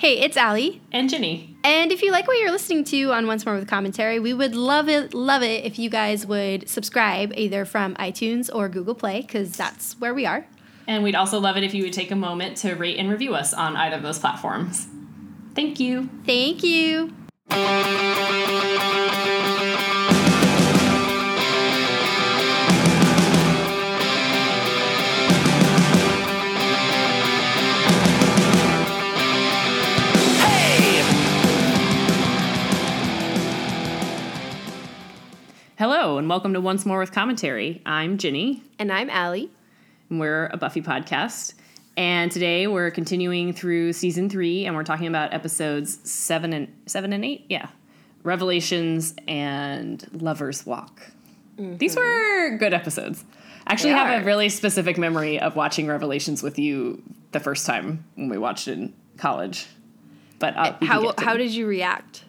Hey, it's Allie. And Ginny. And if you like what you're listening to on Once More with Commentary, we would love it, love it if you guys would subscribe either from iTunes or Google Play, because that's where we are. And we'd also love it if you would take a moment to rate and review us on either of those platforms. Thank you. Thank you. Hello, and welcome to Once More with Commentary. I'm Ginny, And I'm Allie. and we're a Buffy podcast. And today we're continuing through season three, and we're talking about episodes seven and seven and eight. Yeah, Revelations and Lovers Walk. These were good episodes. I actually They have are. a really specific memory of watching Revelations with you the first time when we watched it in college. But uh, How how did you react?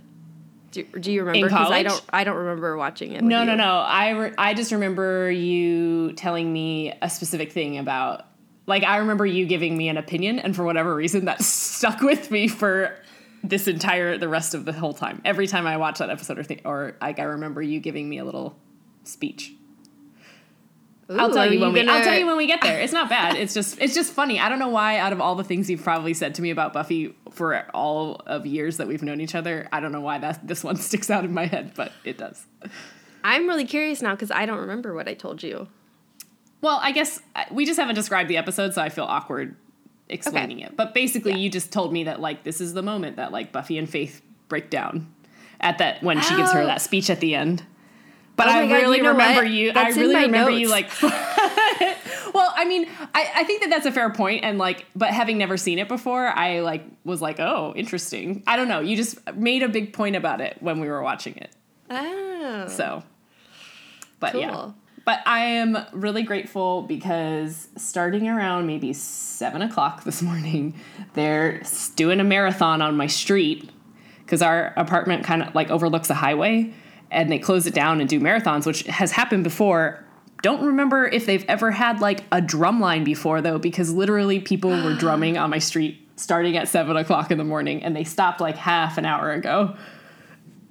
Do, do you remember? In I don't I don't remember watching it. No, no, you. no. I re- I just remember you telling me a specific thing about like I remember you giving me an opinion and for whatever reason that stuck with me for this entire the rest of the whole time. Every time I watch that episode or thing or like I remember you giving me a little speech. I'll tell you when we I'll tell you when we get there. It's not bad. It's just it's just funny. I don't know why out of all the things you've probably said to me about Buffy for all of years that we've known each other, I don't know why that this one sticks out in my head, but it does. I'm really curious now because I don't remember what I told you. Well, I guess uh, we just haven't described the episode, so I feel awkward explaining it. But basically, you just told me that like this is the moment that like Buffy and Faith break down at that when she gives her Oh. that speech at the end. But Oh I God, really you know remember what? you. That's I really remember you like. well, I mean, I, I think that that's a fair point, and like, but having never seen it before, I like was like, oh, interesting. I don't know. You just made a big point about it when we were watching it. Oh. So, but yeah. Cool. But I am really grateful because starting around maybe seven o'clock this morning, they're doing a marathon on my street because our apartment kind of like overlooks a highway and they close it down and do marathons, which has happened before. Don't remember if they've ever had like a drum line before though, because literally people were drumming on my street starting at seven o'clock in the morning and they stopped like half an hour ago.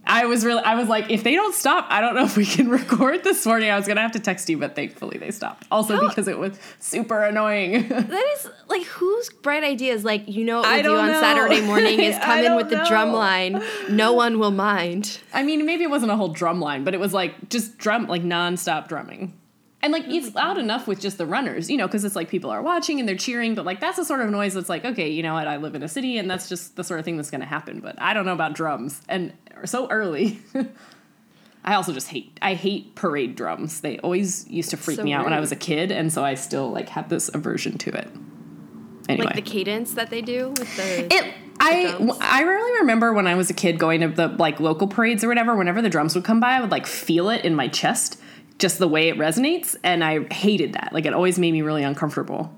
I was really, I was like, if they don't stop, I don't know if we can record this morning. I was gonna have to text you, but thankfully they stopped. Also How- because it was super annoying. That is like whose bright idea is like you know what I we'll do on know. Saturday morning is come in with the drum line. No one will mind. I mean, maybe it wasn't a whole drum line, but it was like just drum, like nonstop drumming. And like it's loud enough with just the runners, you know, because it's like people are watching and they're cheering, but like that's the sort of noise that's like, okay, you know what, I live in a city and that's just the sort of thing that's gonna happen. But I don't know about drums and so early. I also just hate I hate parade drums. They always used to freak So me out when I was a kid, and so I still like have this aversion to it. Anyway. Like the cadence that they do with the. It. I? I really remember when I was a kid going to the like local parades or whatever. Whenever the drums would come by, I would like feel it in my chest, just the way it resonates, and I hated that. Like it always made me really uncomfortable.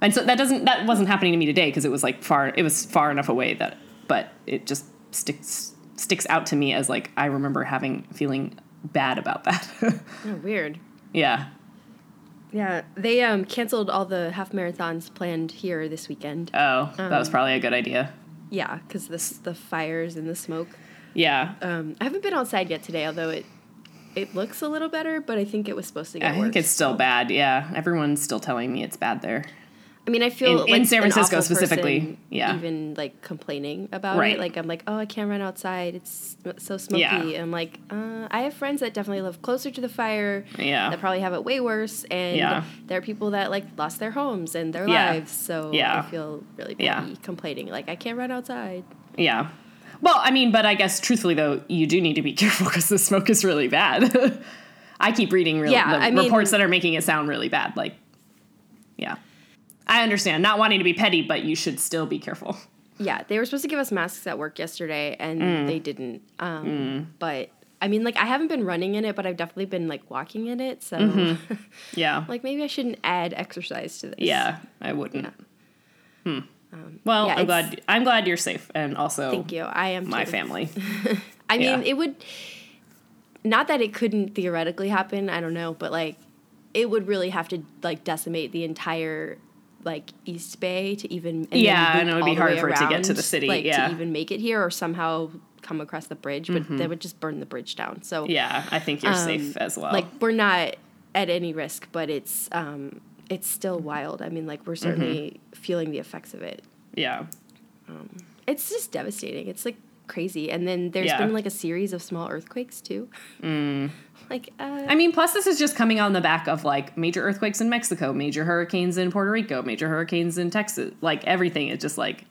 And so that doesn't that wasn't happening to me today because it was like far it was far enough away that, but it just sticks sticks out to me as like I remember having feeling bad about that. oh, weird. yeah. Yeah, they um canceled all the half marathons planned here this weekend. Oh, that Um, was probably a good idea. Yeah, because the the fires and the smoke. Yeah. Um, I haven't been outside yet today, although it it looks a little better, but I think it was supposed to get I worse. think it's still bad. Yeah, everyone's still telling me it's bad there. I mean, I feel In- in like San an Francisco specifically, yeah. Even like complaining about Right. it, like I'm like, oh, I can't run outside. It's so smoky. Yeah. I'm like, uh, I have friends that definitely live closer to the fire. Yeah. That probably have it way worse, and Yeah. there are people that like lost their homes and their Yeah. lives. So Yeah. I feel really Yeah. complaining, like I can't run outside. Yeah. Well, I mean, but I guess truthfully though, you do need to be careful because the smoke is really bad. I keep reading real, Yeah, I mean- reports that are making it sound really bad. Like, yeah, I understand not wanting to be petty, but you should still be careful. Yeah, they were supposed to give us masks at work yesterday, and Mm. they didn't. Um, But I mean, like I haven't been running in it, but I've definitely been like walking in it. So, Yeah. like maybe I shouldn't add exercise to this. Mm-hmm. yeah, I wouldn't. Hmm. Well, Um, yeah, I'm glad. I'm glad you're safe, and also Thank you. I am my too. family. I mean, Yeah. it would not that it couldn't theoretically happen. I don't know, but like it would really have to like decimate the entire like East Bay to even and Yeah, then and it would be hard for it to get to the city, like yeah. to even make it here or somehow come across the bridge, but they would just burn the bridge down. So Yeah, I think you're um, safe as well. Like we're not at any risk, but it's um, it's still wild. I mean, like we're certainly mm-hmm. feeling the effects of it. yeah. Um, it's just devastating. It's like crazy. And then there's Yeah. been like a series of small earthquakes too. Mm. Like uh, I mean, plus this is just coming on the back of like major earthquakes in Mexico, major hurricanes in Puerto Rico, major hurricanes in Texas. Like everything, is just like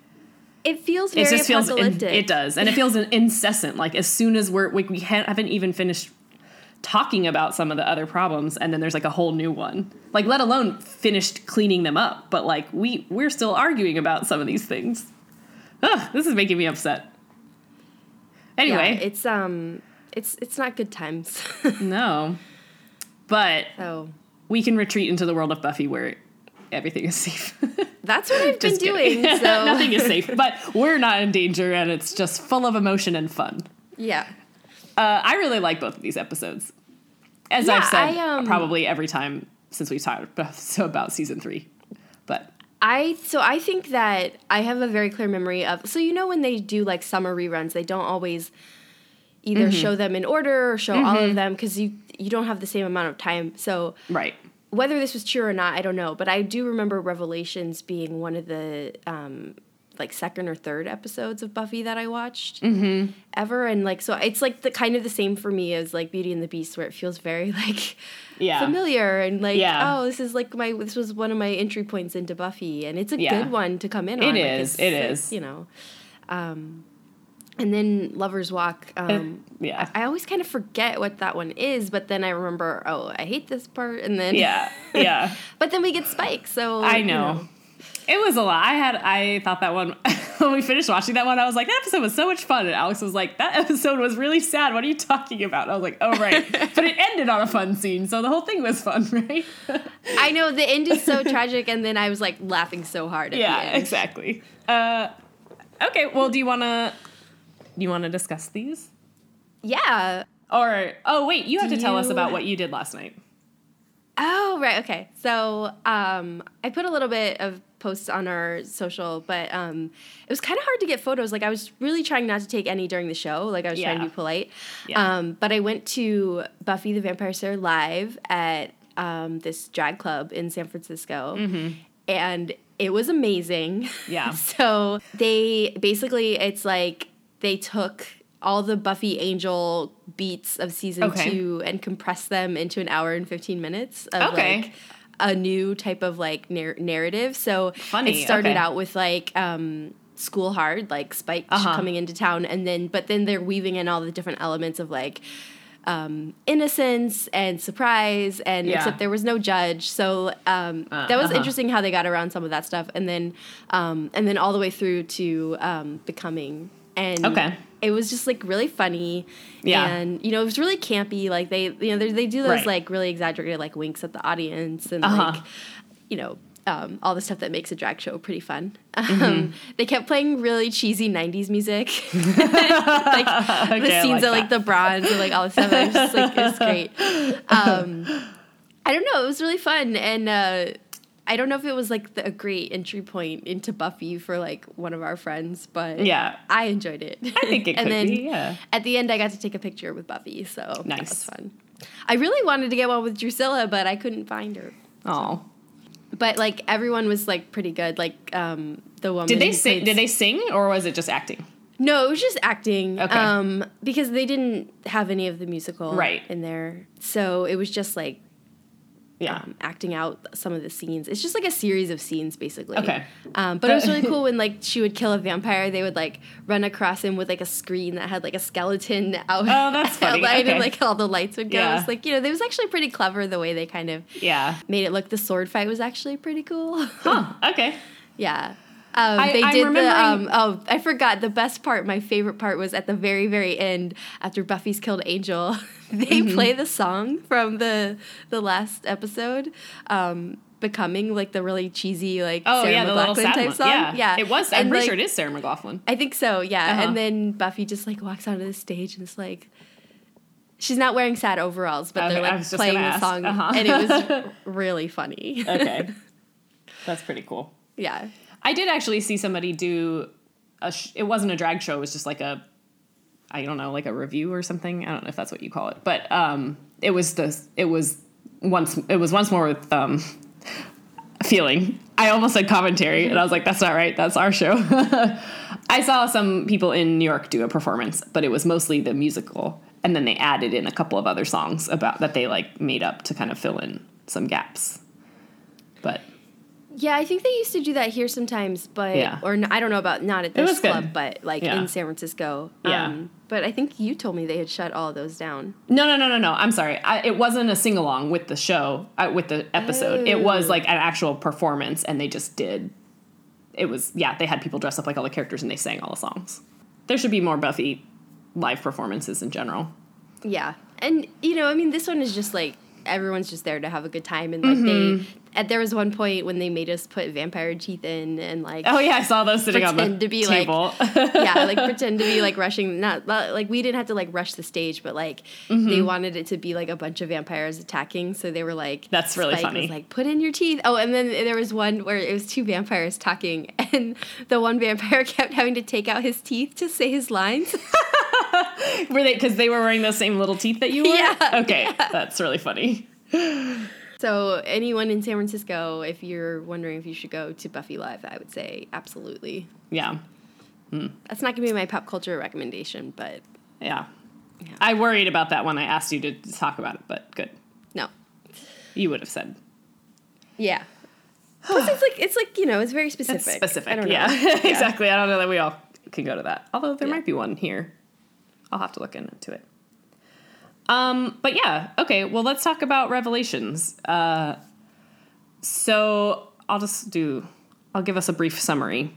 it feels it very just feels apocalyptic. it does, and it feels incessant. Like as soon as we're we, we haven't even finished talking about some of the other problems, and then there's like a whole new one. Like let alone finished cleaning them up, but like we we're still arguing about some of these things. Ugh, this is making me upset. Yeah, Anyway, it's um, it's it's not good times. no, but so we can retreat into the world of Buffy where everything is safe. that's what I've been doing. So Nothing is safe, but we're not in danger and it's just full of emotion and fun. yeah. Uh, I really like both of these episodes. As Yeah, I've said I, um, probably every time since we've talked about, so about season three. But I so I think that I have a very clear memory of so you know when they do like summer reruns they don't always either Mm-hmm. show them in order or show all of them because you you don't have the same amount of time so right. whether this was true or not I don't know but I do remember Revelations being one of the um like second or third episodes of Buffy that I watched Mm-hmm. ever and like so it's like the kind of the same for me as like Beauty and the Beast where it feels very like Yeah. familiar and like Yeah. oh this is like my this was one of my entry points into Buffy and it's a Yeah. good one to come in It on. Like, is, like, is. you know. Um and then Lover's Walk um yeah. I always kind of forget what that one is, but then I remember, oh, I hate this part and then Yeah. Yeah. but then we get Spike, so I you know. It was a lot. I had I thought that one when we finished watching that one, I was like, that episode was so much fun. And Alex was like, that episode was really sad. What are you talking about? And I was like, oh right. but it ended on a fun scene, so the whole thing was fun, right? I know the end is so tragic and then I was like laughing so hard yeah, exactly. Uh, okay, well, do you wanna do you wanna discuss these? Yeah. Or oh wait, you have Do to tell us about what you did last night. Oh, right. Okay. So um, I put a little bit of posts on our social, but um, it was kind of hard to get photos. Like I was really trying not to take any during the show. Like I was trying to be polite. Yeah. Um, but I went to Buffy the Vampire Slayer live at um, this drag club in San Francisco, and it was amazing. Mm-hmm. Yeah. so they basically, it's like they took all the Buffy Angel beats of season Okay. two and compress them into an hour and 15 minutes of Okay. like a new type of like nar- narrative. So Funny, it started okay. out with like um school hard, like Spike Uh-huh. coming into town and then but then they're weaving in all the different elements of like um, innocence and surprise and Yeah. except there was no judge so um, Uh, that was uh-huh. interesting how they got around some of that stuff and then um, and then all the way through to um, becoming and Okay. It was just like really funny Yeah. and you know it was really campy like they you know they, they do those Right. like really exaggerated like winks at the audience and Uh-huh. like you know um, all the stuff that makes a drag show pretty fun. Mm-hmm. Um, they kept playing really cheesy '90s music, like the Okay, I scenes like of like that. the bronze and like all this stuff. It was just like it was great. Um, I don't know. It was really fun, and uh, I don't know if it was like the, a great entry point into Buffy for like one of our friends, but Yeah. I enjoyed it. I think it and could then be, yeah. at the end, I got to take a picture with Buffy, so that Nice. was fun. I really wanted to get one with Drusilla, but I couldn't find her. Oh. But like everyone was like pretty good. Like um, the woman. Did they sing played- did they sing or was it just acting? No, it was just acting. Okay. Um, because they didn't have any of the musical Right. in there, so it was just like Yeah. um, acting out some of the scenes. It's just like a series of scenes, basically. Okay. Um, but it was really cool when like she would kill a vampire. They would like run across him with like a screen that had like a skeleton out. Oh, that's funny. Okay. and like all the lights would go. Yeah. It's like you know, it was actually pretty clever the way they kind of yeah. made it look. The sword fight was actually pretty cool. Huh. Okay. Yeah. Um, I- they did the um, oh I forgot the best part my favorite part was at the very very end after Buffy's killed Angel they Mm-hmm. play the song from the the last episode um, becoming like the really cheesy like Oh Sarah yeah, McLachlan type one. song Yeah. yeah It was. I'm And, pretty like, sure it is Sarah McLachlan. I think so yeah Uh-huh. and then Buffy just like walks onto the stage and it's like she's not wearing sad overalls but Okay, they're like playing the ask. song Uh-huh. and it was really funny Okay. That's pretty cool. Yeah. I did actually see somebody do a. Sh- it wasn't a drag show. It was just like a. I don't know, like a review or something. I don't know if that's what you call it, but um, it was the. It was once. It was once more with um, feeling. I almost said commentary, and I was like, "That's not right. That's our show." I saw some people in New York do a performance, but it was mostly the musical, and then they added in a couple of other songs about that they like made up to kind of fill in some gaps. Yeah, I think they used to do that here sometimes, but Yeah. or n- I don't know about not at this was good. club, but like Yeah. in San Francisco. Yeah. Um, but I think you told me they had shut all of those down. No, no, no, no, no. I'm sorry. I, it wasn't a sing along with the show, uh, with the episode. It was Oh. like an actual performance, and they just did. It was yeah. They had people dress up like all the characters, and they sang all the songs. There should be more Buffy live performances in general. Yeah, and you know, I mean, this one is just like everyone's just there to have a good time, and like Mm-hmm. they. At, there was one point when they made us put vampire teeth in and like Oh yeah, I saw those sitting on the to be, like- table. yeah, like pretend to be like rushing. Not like we didn't have to like rush the stage, but like Mm-hmm. they wanted it to be like a bunch of vampires attacking. So they were like, That's really Spike funny. Was like, put in your teeth. Oh, and then there was one where it was two vampires talking, and the one vampire kept having to take out his teeth to say his lines. were they because they were wearing those same little teeth that you wore? Yeah, Okay, that's really funny. So anyone in San Francisco, if you're wondering if you should go to Buffy Live, I would say absolutely. Yeah, hmm. That's not gonna be my pop culture recommendation, but yeah. Yeah. I worried about that when I asked you to talk about it, but good. no. You would have said Yeah. Plus, it's like it's like you know, it's very It's specific. specific. I don't know. yeah, exactly. I don't know that we all can go to that. Although there Yeah. might be one here. I'll have to look into it. Um, but yeah, okay. Well, let's talk about Revelations. Uh, so I'll just do. I'll give us a brief summary.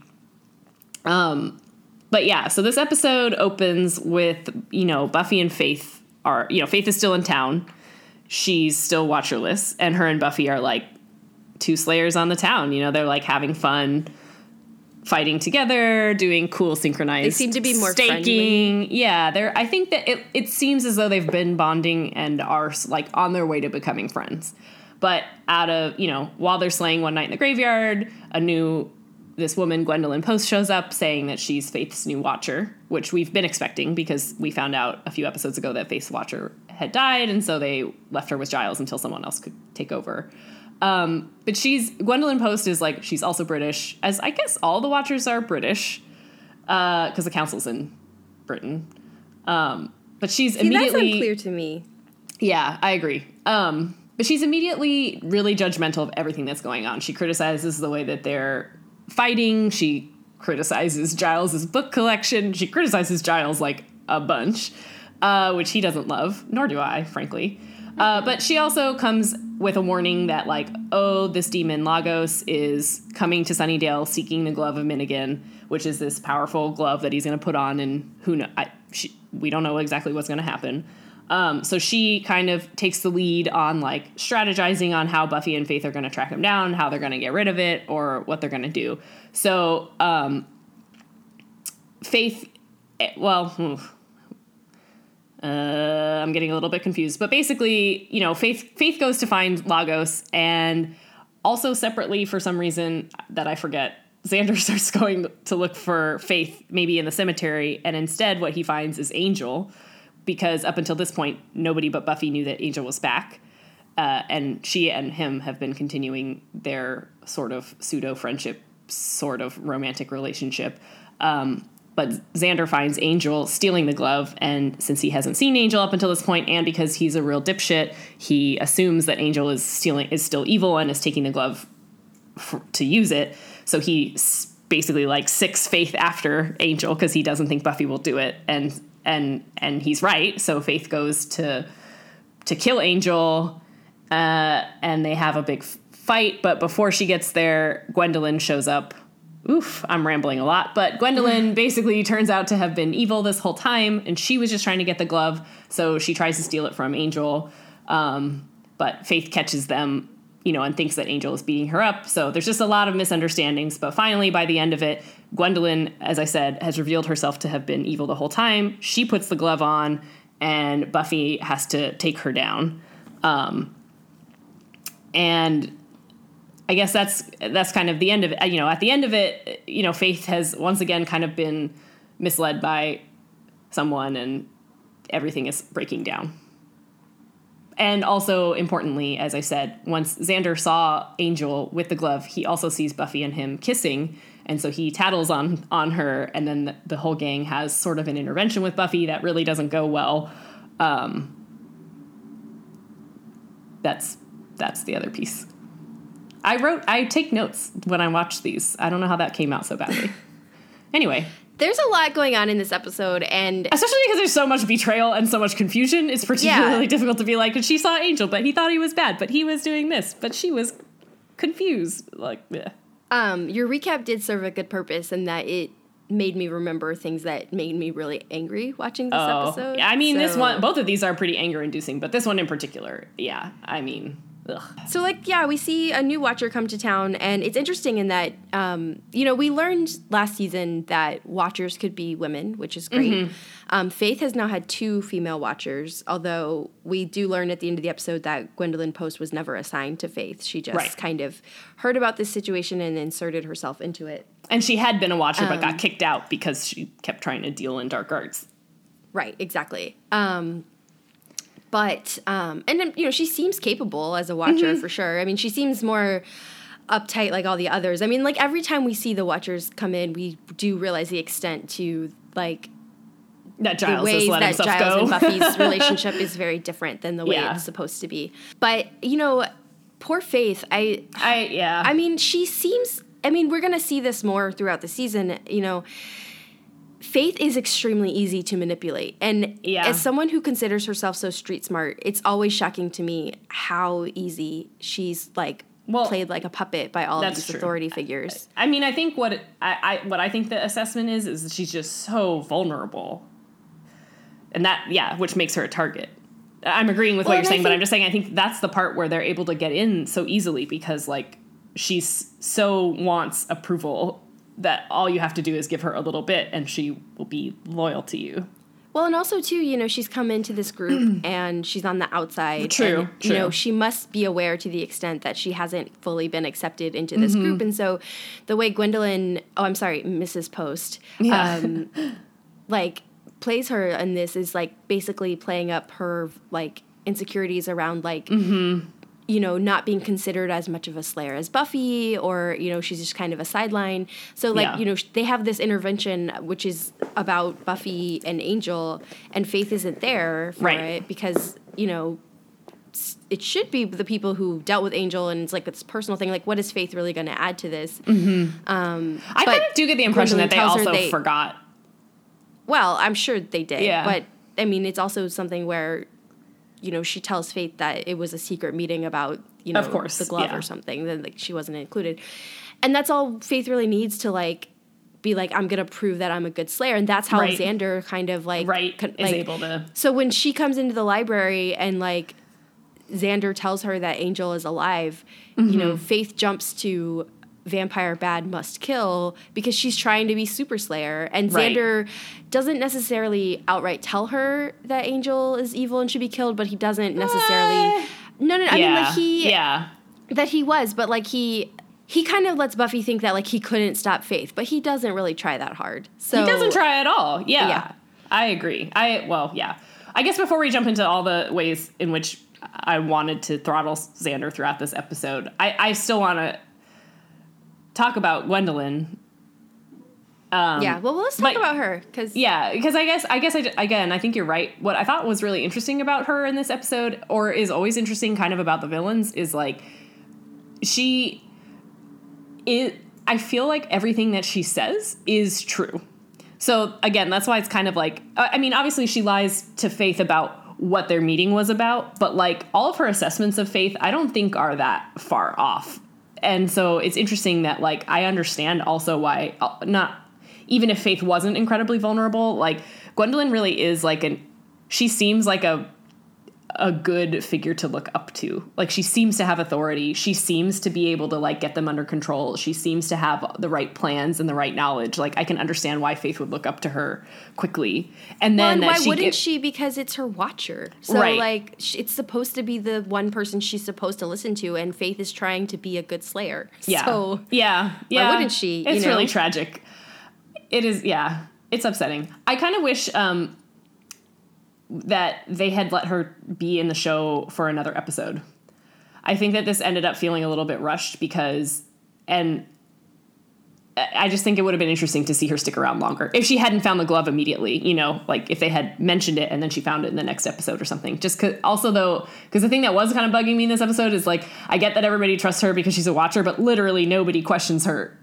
Um, but yeah, so this episode opens with you know Buffy and Faith are you know Faith is still in town. She's still watcherless, and her and Buffy are like two slayers on the town. You know, they're like having fun, fighting together, doing cool synchronized. They seem to be more staking. Yeah, they're. I think that it it seems as though they've been bonding and are like on their way to becoming friends. But out of you know, while they're slaying one night in the graveyard, a new this woman Gwendolyn Post shows up saying that she's Faith's new Watcher, which we've been expecting because we found out a few episodes ago that Faith's Watcher had died, and so they left her with Giles until someone else could take over. Um, but she's Gwendolyn Post is like she's also British, as I guess all the Watchers are British, because the council's in Britain. Um, but she's See, that's immediately unclear to me. yeah, I agree. Um, but she's immediately really judgmental of everything that's going on. She criticizes the way that they're fighting. She criticizes Giles's book collection. She criticizes Giles like a bunch, uh, which he doesn't love, nor do I, frankly. Uh, but she also comes with a warning that, like, oh, this demon Lagos is coming to Sunnydale seeking the glove of Myhnegon, which is this powerful glove that he's going to put on, and who know, I, she, we don't know exactly what's going to happen. Um, so she kind of takes the lead on like strategizing on how Buffy and Faith are going to track him down, how they're going to get rid of it, or what they're going to do. So um, Faith, eh, well, oof. Uh, I'm getting a little bit confused, but basically, you know, Faith Faith goes to find Lagos, and also separately for some reason that I forget. Xander starts going to look for Faith, maybe in the cemetery, and instead, what he finds is Angel, because up until this point, nobody but Buffy knew that Angel was back. Uh, and she and him have been continuing their sort of pseudo friendship, sort of romantic relationship. Um, but Xander finds Angel stealing the glove, and since he hasn't seen Angel up until this point, and because he's a real dipshit, he assumes that Angel is stealing is still evil and is taking the glove f- to use it. So he basically like sics Faith after Angel because he doesn't think Buffy will do it, and and and he's right. So Faith goes to to kill Angel, uh, and they have a big fight. But before she gets there, Gwendolyn shows up. Oof, I'm rambling a lot. But Gwendolyn basically turns out to have been evil this whole time, and she was just trying to get the glove. So she tries to steal it from Angel. Um, but Faith catches them, you know, and thinks that Angel is beating her up. So there's just a lot of misunderstandings. But finally, by the end of it, Gwendolyn, as I said, has revealed herself to have been evil the whole time. She puts the glove on, and Buffy has to take her down. Um, and I guess that's that's kind of the end of it. You know, at the end of it, you know, Faith has once again kind of been misled by someone, and everything is breaking down. And also, importantly, as I said, once Xander saw Angel with the glove, he also sees Buffy and him kissing, and so he tattles on on her, and then the, the whole gang has sort of an intervention with Buffy that really doesn't go well. Um, that's that's the other piece. I wrote I take notes when I watch these. I don't know how that came out so badly. anyway, There's a lot going on in this episode, and especially because there's so much betrayal and so much confusion, it's particularly Yeah. difficult to be like, she saw Angel, but he thought he was bad, but he was doing this, but she was confused. Like, yeah. um, your recap did serve a good purpose in that it made me remember things that made me really angry watching this episode. Oh, I mean, this one, both of these are pretty anger inducing, but this one in particular, yeah. I mean, ugh. So, like, yeah, we see a new watcher come to town, and it's interesting in that, um, you know, we learned last season that watchers could be women, which is great. Mm-hmm. Um, Faith has now had two female watchers, although we do learn at the end of the episode that Gwendolyn Post was never assigned to Faith. She just Right. kind of heard about this situation and inserted herself into it. And she had been a watcher, but Um, got kicked out because she kept trying to deal in dark arts. Right, exactly. Um, but um, and you know she seems capable as a watcher Mm-hmm. for sure. I mean, she seems more uptight like all the others. I mean, like every time we see the watchers come in, we do realize the extent to like That the Giles has ways that Giles go. and Buffy's relationship is very different than the way Yeah. it's supposed to be. But you know, poor Faith. I I yeah. I mean, she seems. I mean, we're gonna see this more throughout the season. You know, Faith is extremely easy to manipulate, and Yeah. as someone who considers herself so street smart, it's always shocking to me how easy she's like Well, played like a puppet by all of these true. authority figures. I mean, I think what I, I what I think the assessment is is that she's just so vulnerable, and that yeah, which makes her a target. I'm agreeing with Well, what you're I saying, but I'm just saying I think that's the part where they're able to get in so easily because like she's so wants approval that all you have to do is give her a little bit and she will be loyal to you. Well, and also too, you know, she's come into this group and she's on the outside. True, and, You know, she must be aware to the extent that she hasn't fully been accepted into this Mm-hmm. group, and so the way Gwendolyn, oh, I'm sorry, Mrs. Post, Yeah. um, like plays her in this is like basically playing up her like insecurities around like. Mm-hmm. You know, not being considered as much of a slayer as Buffy, or you know, she's just kind of a sideline. So, like, Yeah. you know, they have this intervention which is about Buffy and Angel, and Faith isn't there for Right. it because you know it should be the people who dealt with Angel, and it's like this personal thing. Like, what is Faith really going to add to this? Um, I kind of do get the impression that they also they- forgot. Well, I'm sure they did, Yeah. but I mean, it's also something where you know she tells Faith that it was a secret meeting about you know Of course, the glove yeah. or something. Then like she wasn't included, and that's all Faith really needs to like be like I'm gonna prove that I'm a good Slayer, and that's how Right. Xander kind of like Right, con- is like- able to So when she comes into the library and like Xander tells her that Angel is alive, you Mm-hmm. know, Faith jumps to vampire bad must kill because she's trying to be super slayer and Right. Xander doesn't necessarily outright tell her that Angel is evil and should be killed, but he doesn't necessarily Eh. No, no, no. I mean like he yeah. that he was, but like he he kind of lets Buffy think that like he couldn't stop Faith, but he doesn't really try that hard. So He doesn't try at all. Yeah. Yeah. I agree. I well, yeah. I guess before we jump into all the ways in which I wanted to throttle Xander throughout this episode, I, I still want to talk about Gwendolyn. Um, Yeah, well, let's talk but- about her because Yeah, because I guess I guess I, again I think you're right. What I thought was really interesting about her in this episode, or is always interesting, kind of about the villains, is like she. It. I feel like everything that she says is true. So again, that's why it's kind of like I I mean, obviously she lies to Faith about what their meeting was about, but like all of her assessments of Faith, I don't think are that far off. And so it's interesting that like I understand also why uh, not even if Faith wasn't incredibly vulnerable, like Gwendolyn really is like an she seems like a a good figure to look up to. Like she seems to have authority. She seems to be able to like get them under control. She seems to have the right plans and the right knowledge. Like I can understand why Faith would look up to her quickly. And Well, then and that why she wouldn't get- she? Because it's her watcher. So Right. like, it's supposed to be the one person she's supposed to listen to, and Faith is trying to be a good Slayer. Yeah. So yeah. Yeah. wouldn't she, you It's know? really tragic. It is. Yeah. It's upsetting. I kind of wish um, that they had let her be in the show for another episode. I think that this ended up feeling a little bit rushed because, and I just think it would have been interesting to see her stick around longer if she hadn't found the glove immediately. You know, like if they had mentioned it and then she found it in the next episode or something. Just cause, also though, because the thing that was kind of bugging me in this episode is like I get that everybody trusts her because she's a watcher, but literally nobody questions her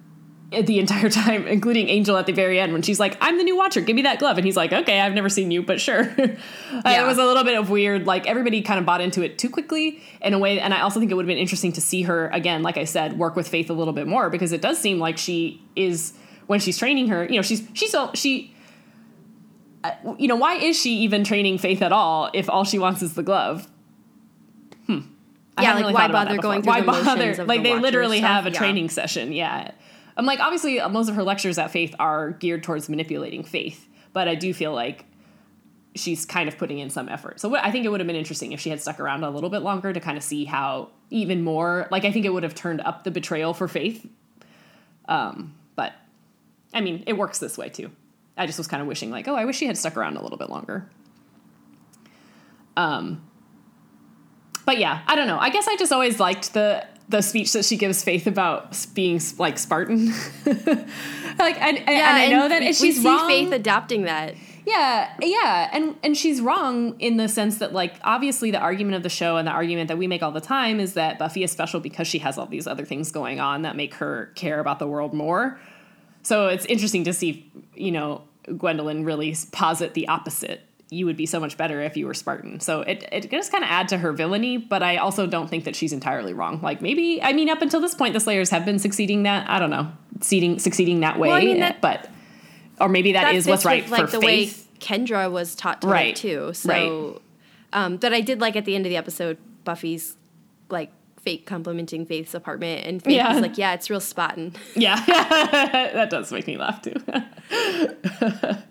the entire time, including Angel at the very end when she's like, "I'm the new watcher. Give me that glove," and he's like, "Okay, I've never seen you, but sure." Uh, Yeah. It was a little bit of weird. Like everybody kind of bought into it too quickly in a way, and I also think it would have been interesting to see her again, like I said, work with Faith a little bit more because it does seem like she is when she's training her. You know, she's she's all she. uh, You know, why is she even training Faith at all if all she wants is the glove? Hmm. I Yeah, like, really why bother going through Why the bother? like the they literally stuff? have a Yeah. training session. Yeah. I'm like, obviously, most of her lectures at Faith are geared towards manipulating Faith, but I do feel like she's kind of putting in some effort. So what, I think it would have been interesting if she had stuck around a little bit longer to kind of see how even more. Like I think it would have turned up the betrayal for Faith. Um, but I mean, it works this way too. I just was kind of wishing, like, oh, I wish she had stuck around a little bit longer. Um, but yeah, I don't know. I guess I just always liked the the speech that she gives Faith about being like Spartan. like, and, and, and I know that we she's see wrong. Faith adopting that. Yeah, yeah, and and she's wrong in the sense that like obviously the argument of the show and the argument that we make all the time is that Buffy is special because she has all these other things going on that make her care about the world more. So it's interesting to see, you know, Gwendolyn really posit the opposite. You would be so much better if you were Spartan. So it it does kind of add to her villainy, but I also don't think that she's entirely wrong. Like maybe I mean up until this point the Slayers have been succeeding that I don't know, succeeding succeeding that way, Well, I mean, that- but or maybe that is what's right with, like for the Faith. way Kendra was taught to Right. too. So, Right. um, that I did like at the end of the episode, Buffy's like fake complimenting Faith's apartment, and Faith Yeah. is like, "Yeah, it's real spotting." Yeah, that does make me laugh too.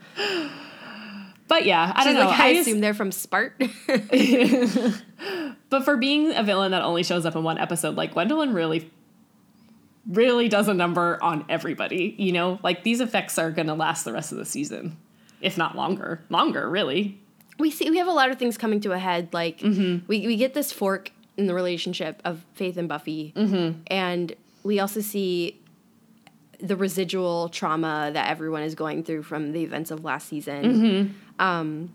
but yeah, I She's don't know. like, "I, I assume they're from Spart." but for being a villain that only shows up in one episode, like Gwendolyn really, really does a number on everybody. You know, like these effects are going to last the rest of the season, if not longer. Longer, really. we see we have a lot of things coming to a head. Like Mm-hmm. we we get this fork in the relationship of Faith and Buffy, Mm-hmm. and we also see the residual trauma that everyone is going through from the events of last season. Mm-hmm. Um,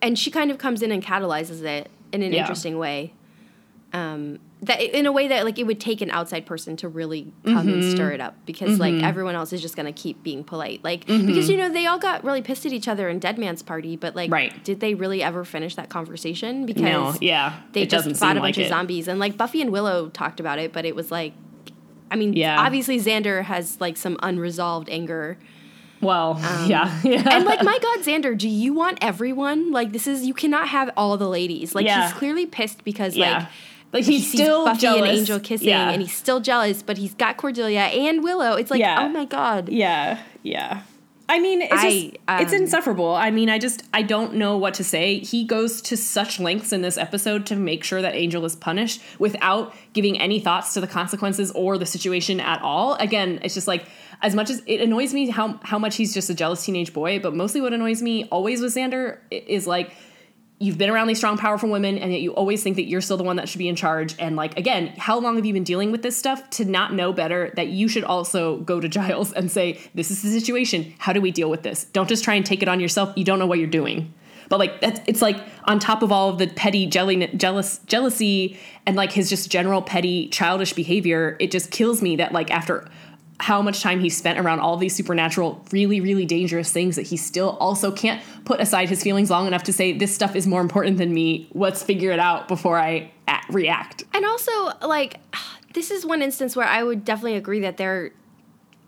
and she kind of comes in and catalyzes it in an Yeah. interesting way. Um, that in a way that like it would take an outside person to really come and stir Mm-hmm. it up because like everyone else is just gonna keep being polite like Mm-hmm. because you know they all got really pissed at each other in Dead Man's Party but like Right. did they really ever finish that conversation because No, yeah, they it just fought a bunch like of it. zombies and like Buffy and Willow talked about it but it was like I mean Yeah. obviously Xander has like some unresolved anger Well, yeah, yeah. Um, and like my god Xander do you want everyone like this is you cannot have all the ladies like Yeah. he's clearly pissed because Yeah. like Like, he he's sees still Buffy jealous. and Angel kissing Yeah. and he's still jealous but he's got Cordelia and Willow it's like Yeah. oh my god Yeah, yeah. I mean, it's I, just it's um, insufferable. I mean, I just I don't know what to say. He goes to such lengths in this episode to make sure that Angel is punished without giving any thoughts to the consequences or the situation at all. Again, it's just like as much as it annoys me how how much he's just a jealous teenage boy, but mostly what annoys me always with Xander is like you've been around these strong powerful women and yet you always think that you're still the one that should be in charge. And like again how long have you been dealing with this stuff to not know better that you should also go to giles and say this is the situation. How do we deal with this? Don't just try and take it on yourself. You don't know what you're doing. But like that's it's like on top of all of the petty jelly, jealous jealousy and like his just general petty childish behavior it just kills me that like after how much time he spent around all these supernatural, really, really dangerous things that he still also can't put aside his feelings long enough to say, this stuff is more important than me. Let's figure it out before I a- react. And also, like, this is one instance where I would definitely agree that they're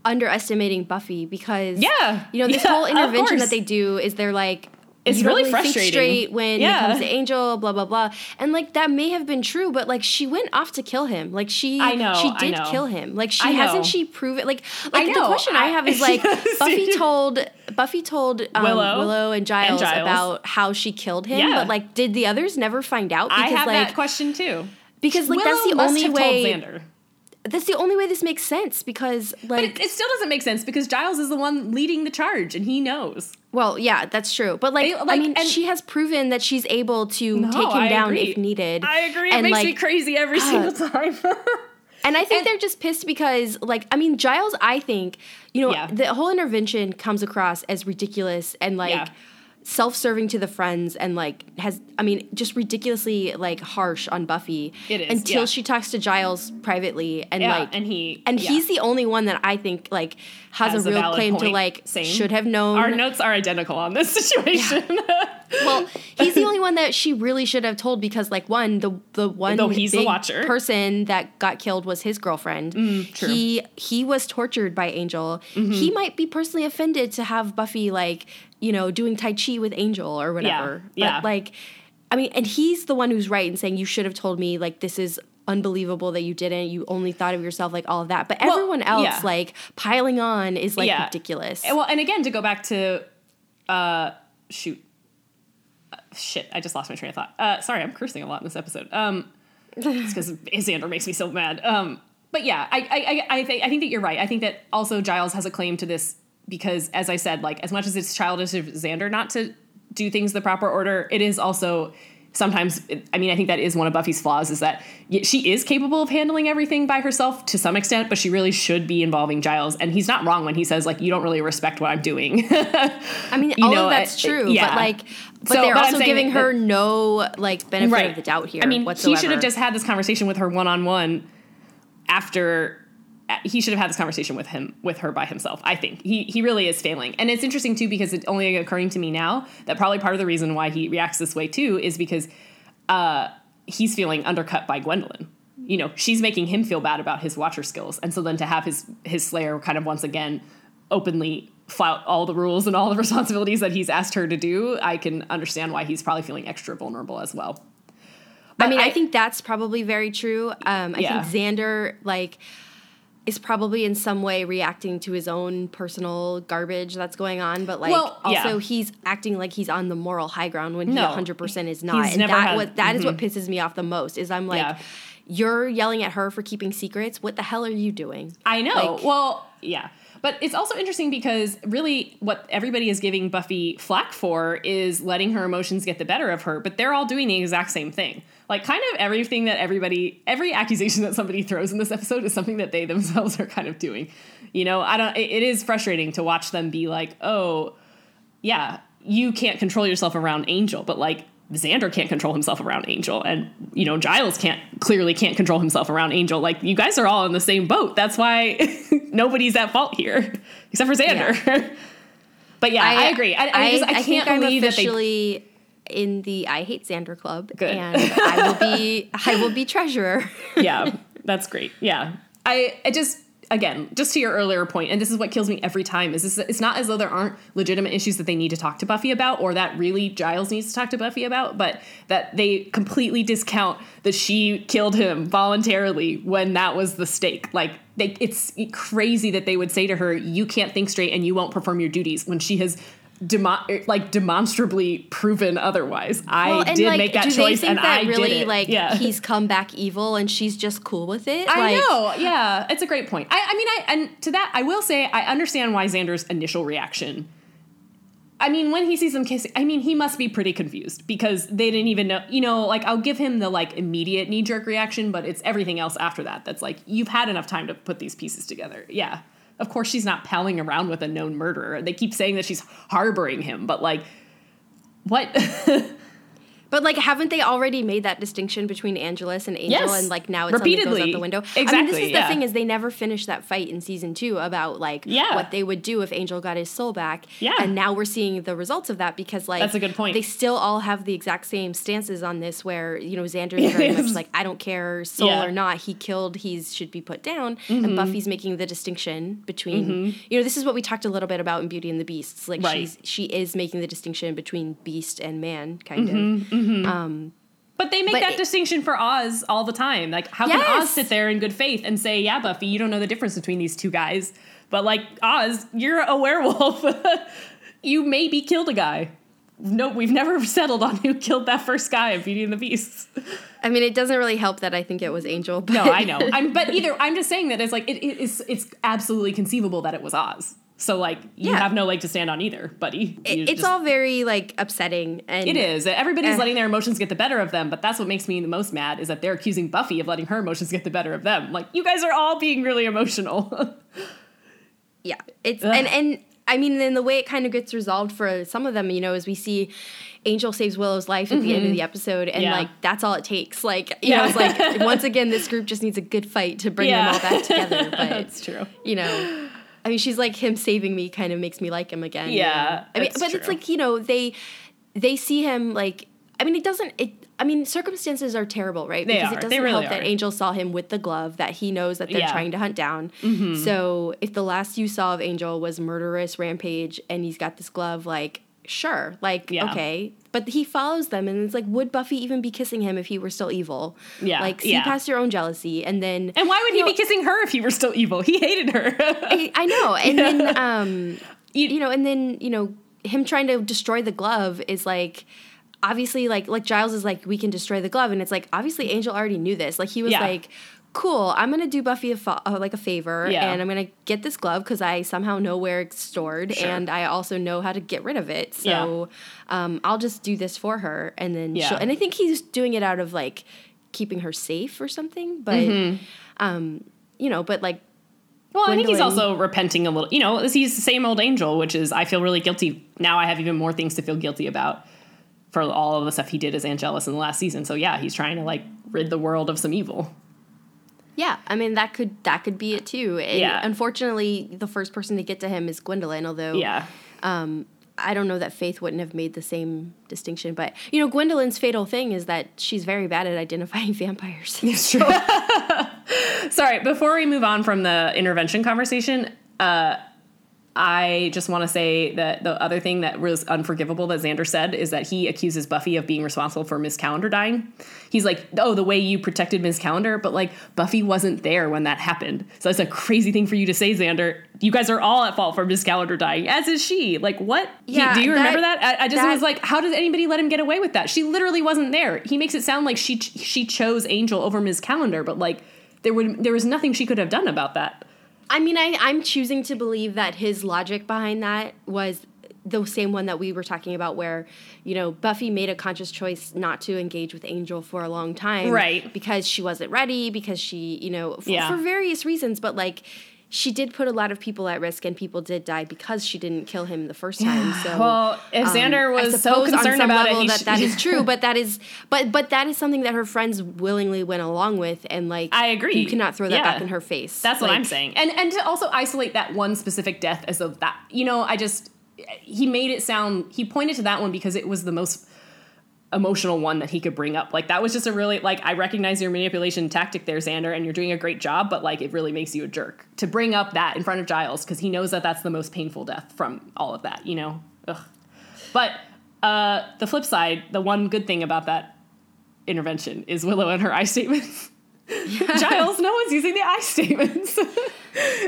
underestimating Buffy because Yeah. you know this Yeah, whole intervention that they do is they're like It's really really frustrating. straight when Yeah. it comes to Angel, blah blah blah. And like that may have been true, but like she went off to kill him. Like she, I know, she did know. kill him. Like she hasn't she proven like I like the question I, I- have is like Buffy told Buffy told um, Willow Willow, and, Giles Giles. about how she killed him, Yeah. but like did the others never find out? I have like that question too. because like that's the only way. That's the only way this makes sense because But like it, it still doesn't make sense because Giles is the one leading the charge and he knows. Well, yeah, that's true. But like, I- I, mean, and- she has proven that she's able to No, take him I down agree. if needed. I agree. It And makes like, me crazy every God. single time. And I think and- they're just pissed because, like, I mean, Giles. I think you know Yeah. the whole intervention comes across as ridiculous and like. Yeah. Self-serving to the friends and like has I mean just ridiculously like harsh on Buffy It is, until yeah. she talks to Giles privately and Yeah, like and he- and yeah. he's the only one that I think like has, Has a a real valid claim to like Same. should have known Our notes are identical on this situation. Well, he's the only one that she really should have told because, like, one the the one Though he's the watcher. Mm, person that got killed was his girlfriend. true. He he was tortured by Angel. Mm-hmm. He might be personally offended to have Buffy like you know doing tai chi with Angel or whatever. But yeah. like, I mean, and he's the one who's right in saying you should have told me like this is unbelievable that you didn't. You only thought of yourself like all of that. But Well, everyone else yeah. like piling on is like Yeah. ridiculous. well, and again, to go back to, uh, shoot, shit, I just lost my train of thought. Uh, sorry, I'm cursing a lot in this episode. Um, it's because Xander makes me so mad. Um, but yeah, I, I, I, I think, I think that you're right. I think that also Giles has a claim to this because, as I said, like as much as it's childish of Xander not to do things the proper order, it is also sometimes. I mean, I think that is one of Buffy's flaws is that she is capable of handling everything by herself to some extent, but she really should be involving Giles. And he's not wrong when he says like, "You don't really respect what I'm doing." I mean, you all know, of that's I- true, yeah. but like, but So, they're but also giving that- her no like benefit of the doubt here. I mean, whatsoever. he should have just had this conversation with her one on one after he should have had this conversation with him with her by himself. I think he he really is failing, and it's interesting too because it's only occurring to me now that probably part of the reason why he reacts this way too is because uh, he's feeling undercut by Gwendolyn. You know, she's making him feel bad about his watcher skills, and so then to have his his Slayer kind of once again openly flout all the rules and all the responsibilities that he's asked her to do, I can understand why he's probably feeling extra vulnerable as well. I mean, I, I- think that's probably very true. Um, I Yeah. think Xander like is probably in some way reacting to his own personal garbage that's going on, but like Well, yeah. also he's acting like he's on the moral high ground when he No. 100% is not. And that had- what that is what mm-hmm. pisses me off the most is I'm like Yeah. you're yelling at her for keeping secrets. What the hell are you doing? I know. Like- well, yeah. But it's also interesting because really what everybody is giving Buffy flack for is letting her emotions get the better of her, but they're all doing the exact same thing. Like kind of everything that everybody every accusation that somebody throws in this episode is something that they themselves are kind of doing. You know, I don't it, it is frustrating to watch them be like, "Oh, yeah, you can't control yourself around Angel, but like Xander can't control himself around Angel, and you know Giles can't clearly can't control himself around Angel. Like you guys are all in the same boat. That's why nobody's at fault here, except for Xander. but yeah, I, agree. I, I, just, I, can't think I'm believe that they. In the I hate Xander club, Good. and I will be I will be treasurer. yeah, that's great. Yeah, I, I just again, just to your earlier point, and this is what kills me every time is this, it's not as though there aren't legitimate issues that they need to talk to Buffy about, or that really Giles needs to talk to Buffy about, but that they completely discount that she killed him voluntarily when that was the stake. Like they, it's crazy that they would say to her, "You can't think straight and you won't perform your duties," when she has. Demo- like demonstrably proven otherwise. I Well, did like, make that choice, and that I really did it. like yeah. he's come back evil and she's just cool with it? I like, know. Yeah, it's a great point. I, I mean, I and to that, I will say I understand why Xander's initial reaction. I mean, when he sees them kissing, I mean, he must be pretty confused because they didn't even know. You know, like I'll give him the like immediate knee jerk reaction, but it's everything else after that that's like you've had enough time to put these pieces together. Yeah, of course she's not palling around with a known murderer. They keep saying that she's harboring him, but like, what? But like, haven't they already made that distinction between Angelus and Angel, Yes. and like now it's something that goes Repeatedly. out the window? I mean, this Exactly, is the thing is they never finished that fight in season two about like Yeah. what they would do if Angel got his soul back. Yeah. and now we're seeing the results of that because like That's a good point. They still all have the exact same stances on this, where you know Xander is very much like I don't care soul Yeah. or not, he killed, he should be put down, Mm-hmm. and Buffy's making the distinction between you know this is what we talked a little bit about in Beauty and the Beasts, like Right. she's she is making the distinction between beast and man, kind Mm-hmm. of. Um, But they make But that it- distinction for Oz all the time. Like, how can Yes. Oz sit there in good faith and say, "Yeah, Buffy, you don't know the difference between these two guys"? But like Oz, you're a werewolf. you maybe killed a guy. No, we've never settled on who killed that first guy in Beauty and the Beast. I mean, it doesn't really help that I think it was Angel. But No, I know. I'm, but either I'm just saying that it's like it, it is. It's absolutely conceivable that it was Oz. So like you Yeah. have no leg to stand on either, buddy. It- it's just- all very like upsetting, and It is. Everybody's Eh. letting their emotions get the better of them, but that's what makes me the most mad is that they're accusing Buffy of letting her emotions get the better of them. Like, you guys are all being really emotional. Yeah, it's Ugh. and and I mean, then the way it kind of gets resolved for some of them, you know, is we see Angel saves Willow's life at the end of the episode, and Mm-hmm. Yeah. like that's all it takes. Like you know, it's like once again, this group just needs a good fight to bring them all back together. But that's true. you know, I mean, she's like him saving me kind of makes me like him again. Yeah. I mean, but it's like you know they they see him like. I mean, it doesn't. It. I mean, circumstances are terrible, right? They because are. it doesn't really help that. Angel saw him with the glove that he knows that they're Yeah. Mm-hmm. trying to hunt down. So if the last you saw of Angel was murderous rampage and he's got this glove, like sure, like Yeah. okay, but he follows them and it's like, would Buffy even be kissing him if he were still evil? Yeah, like see yeah. past your own jealousy, and then And why would he you be kissing her if he were still evil? He hated her. I, I know, and then um, You- you know, and then you know, him trying to destroy the glove is like. Obviously, like like Giles is like we can destroy the glove, and it's like obviously Angel already knew this. Like he was Yeah. like, "Cool, I'm gonna do Buffy a fa- uh, like a favor, Yeah. and I'm gonna get this glove because I somehow know where it's stored, Sure. and I also know how to get rid of it. So, um, I'll just do this for her, and then Yeah. she'll, and I think he's doing it out of like keeping her safe or something. But, Mm-hmm. um, you know, but like well, I think he's also repenting a little. You know, he's the same old angel, which is I feel really guilty. Now I have even more things to feel guilty about for all of the stuff he did as Angelus in the last season. So yeah, he's trying to like rid the world of some evil. Yeah, I mean that could that could be it too. And Yeah. Unfortunately, the first person to get to him is Gwendolyn. Although, Yeah. um, I don't know that Faith wouldn't have made the same distinction. But you know, Gwendolyn's fatal thing is that she's very bad at identifying vampires. It's true. Sorry, before we move on from the intervention conversation, uh, I just want to say that the other thing that was unforgivable that Xander said is that he accuses Buffy of being responsible for Miss Calendar dying. He's like, oh, the way you protected Miss Calendar, but like Buffy wasn't there when that happened. So that's a crazy thing for you to say, Xander. You guys are all at fault for Miss Calendar dying, as is she. Like, what? He- Yeah, do you remember that- that? I, I just that- was like, how does anybody let him get away with that? She literally wasn't there. He makes it sound like she she chose Angel over Miss Calendar, but like there would there was nothing she could have done about that. I mean, I, I'm choosing to believe that his logic behind that was the same one that we were talking about, where, you know, Buffy made a conscious choice not to engage with Angel for a long time. Right. Because she wasn't ready, because she, you know, f- Yeah. for various reasons, but like, she did put a lot of people at risk and people did die because she didn't kill him the first time. So Well, if Xander um, was so concerned about it, that that is true, but that is but but that is something that her friends willingly went along with and like I agree. You cannot throw that Yeah. back in her face. That's what I'm saying. And and to also isolate that one specific death as of that, you know, I just he made it sound he pointed to that one because it was the most emotional one that he could bring up. Like that was just a really like I recognize your manipulation tactic there, Xander, and you're doing a great job, but like it really makes you a jerk to bring up that in front of Giles because he knows that that's the most painful death from all of that. You know, Ugh. but uh, the flip side, the one good thing about that intervention is Willow and her I statements. Giles, no one's using the I statements.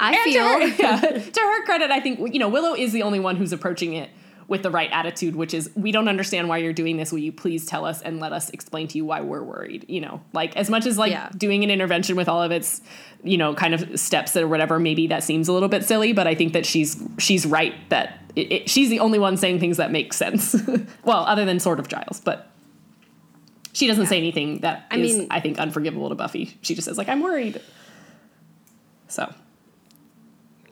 I And feel to her, yeah, to her credit, I think you know Willow is the only one who's approaching it with the right attitude, which is we don't understand why you're doing this. Will you please tell us and let us explain to you why we're worried? You know, like as much as like Yeah. doing an intervention with all of its you know kind of steps or whatever, maybe that seems a little bit silly, but I think that she's she's right that it, it, she's the only one saying things that make sense. well, other than sort of Giles, but. She doesn't say anything that I is, mean- I think, unforgivable to Buffy. She just says, like, I'm worried. So,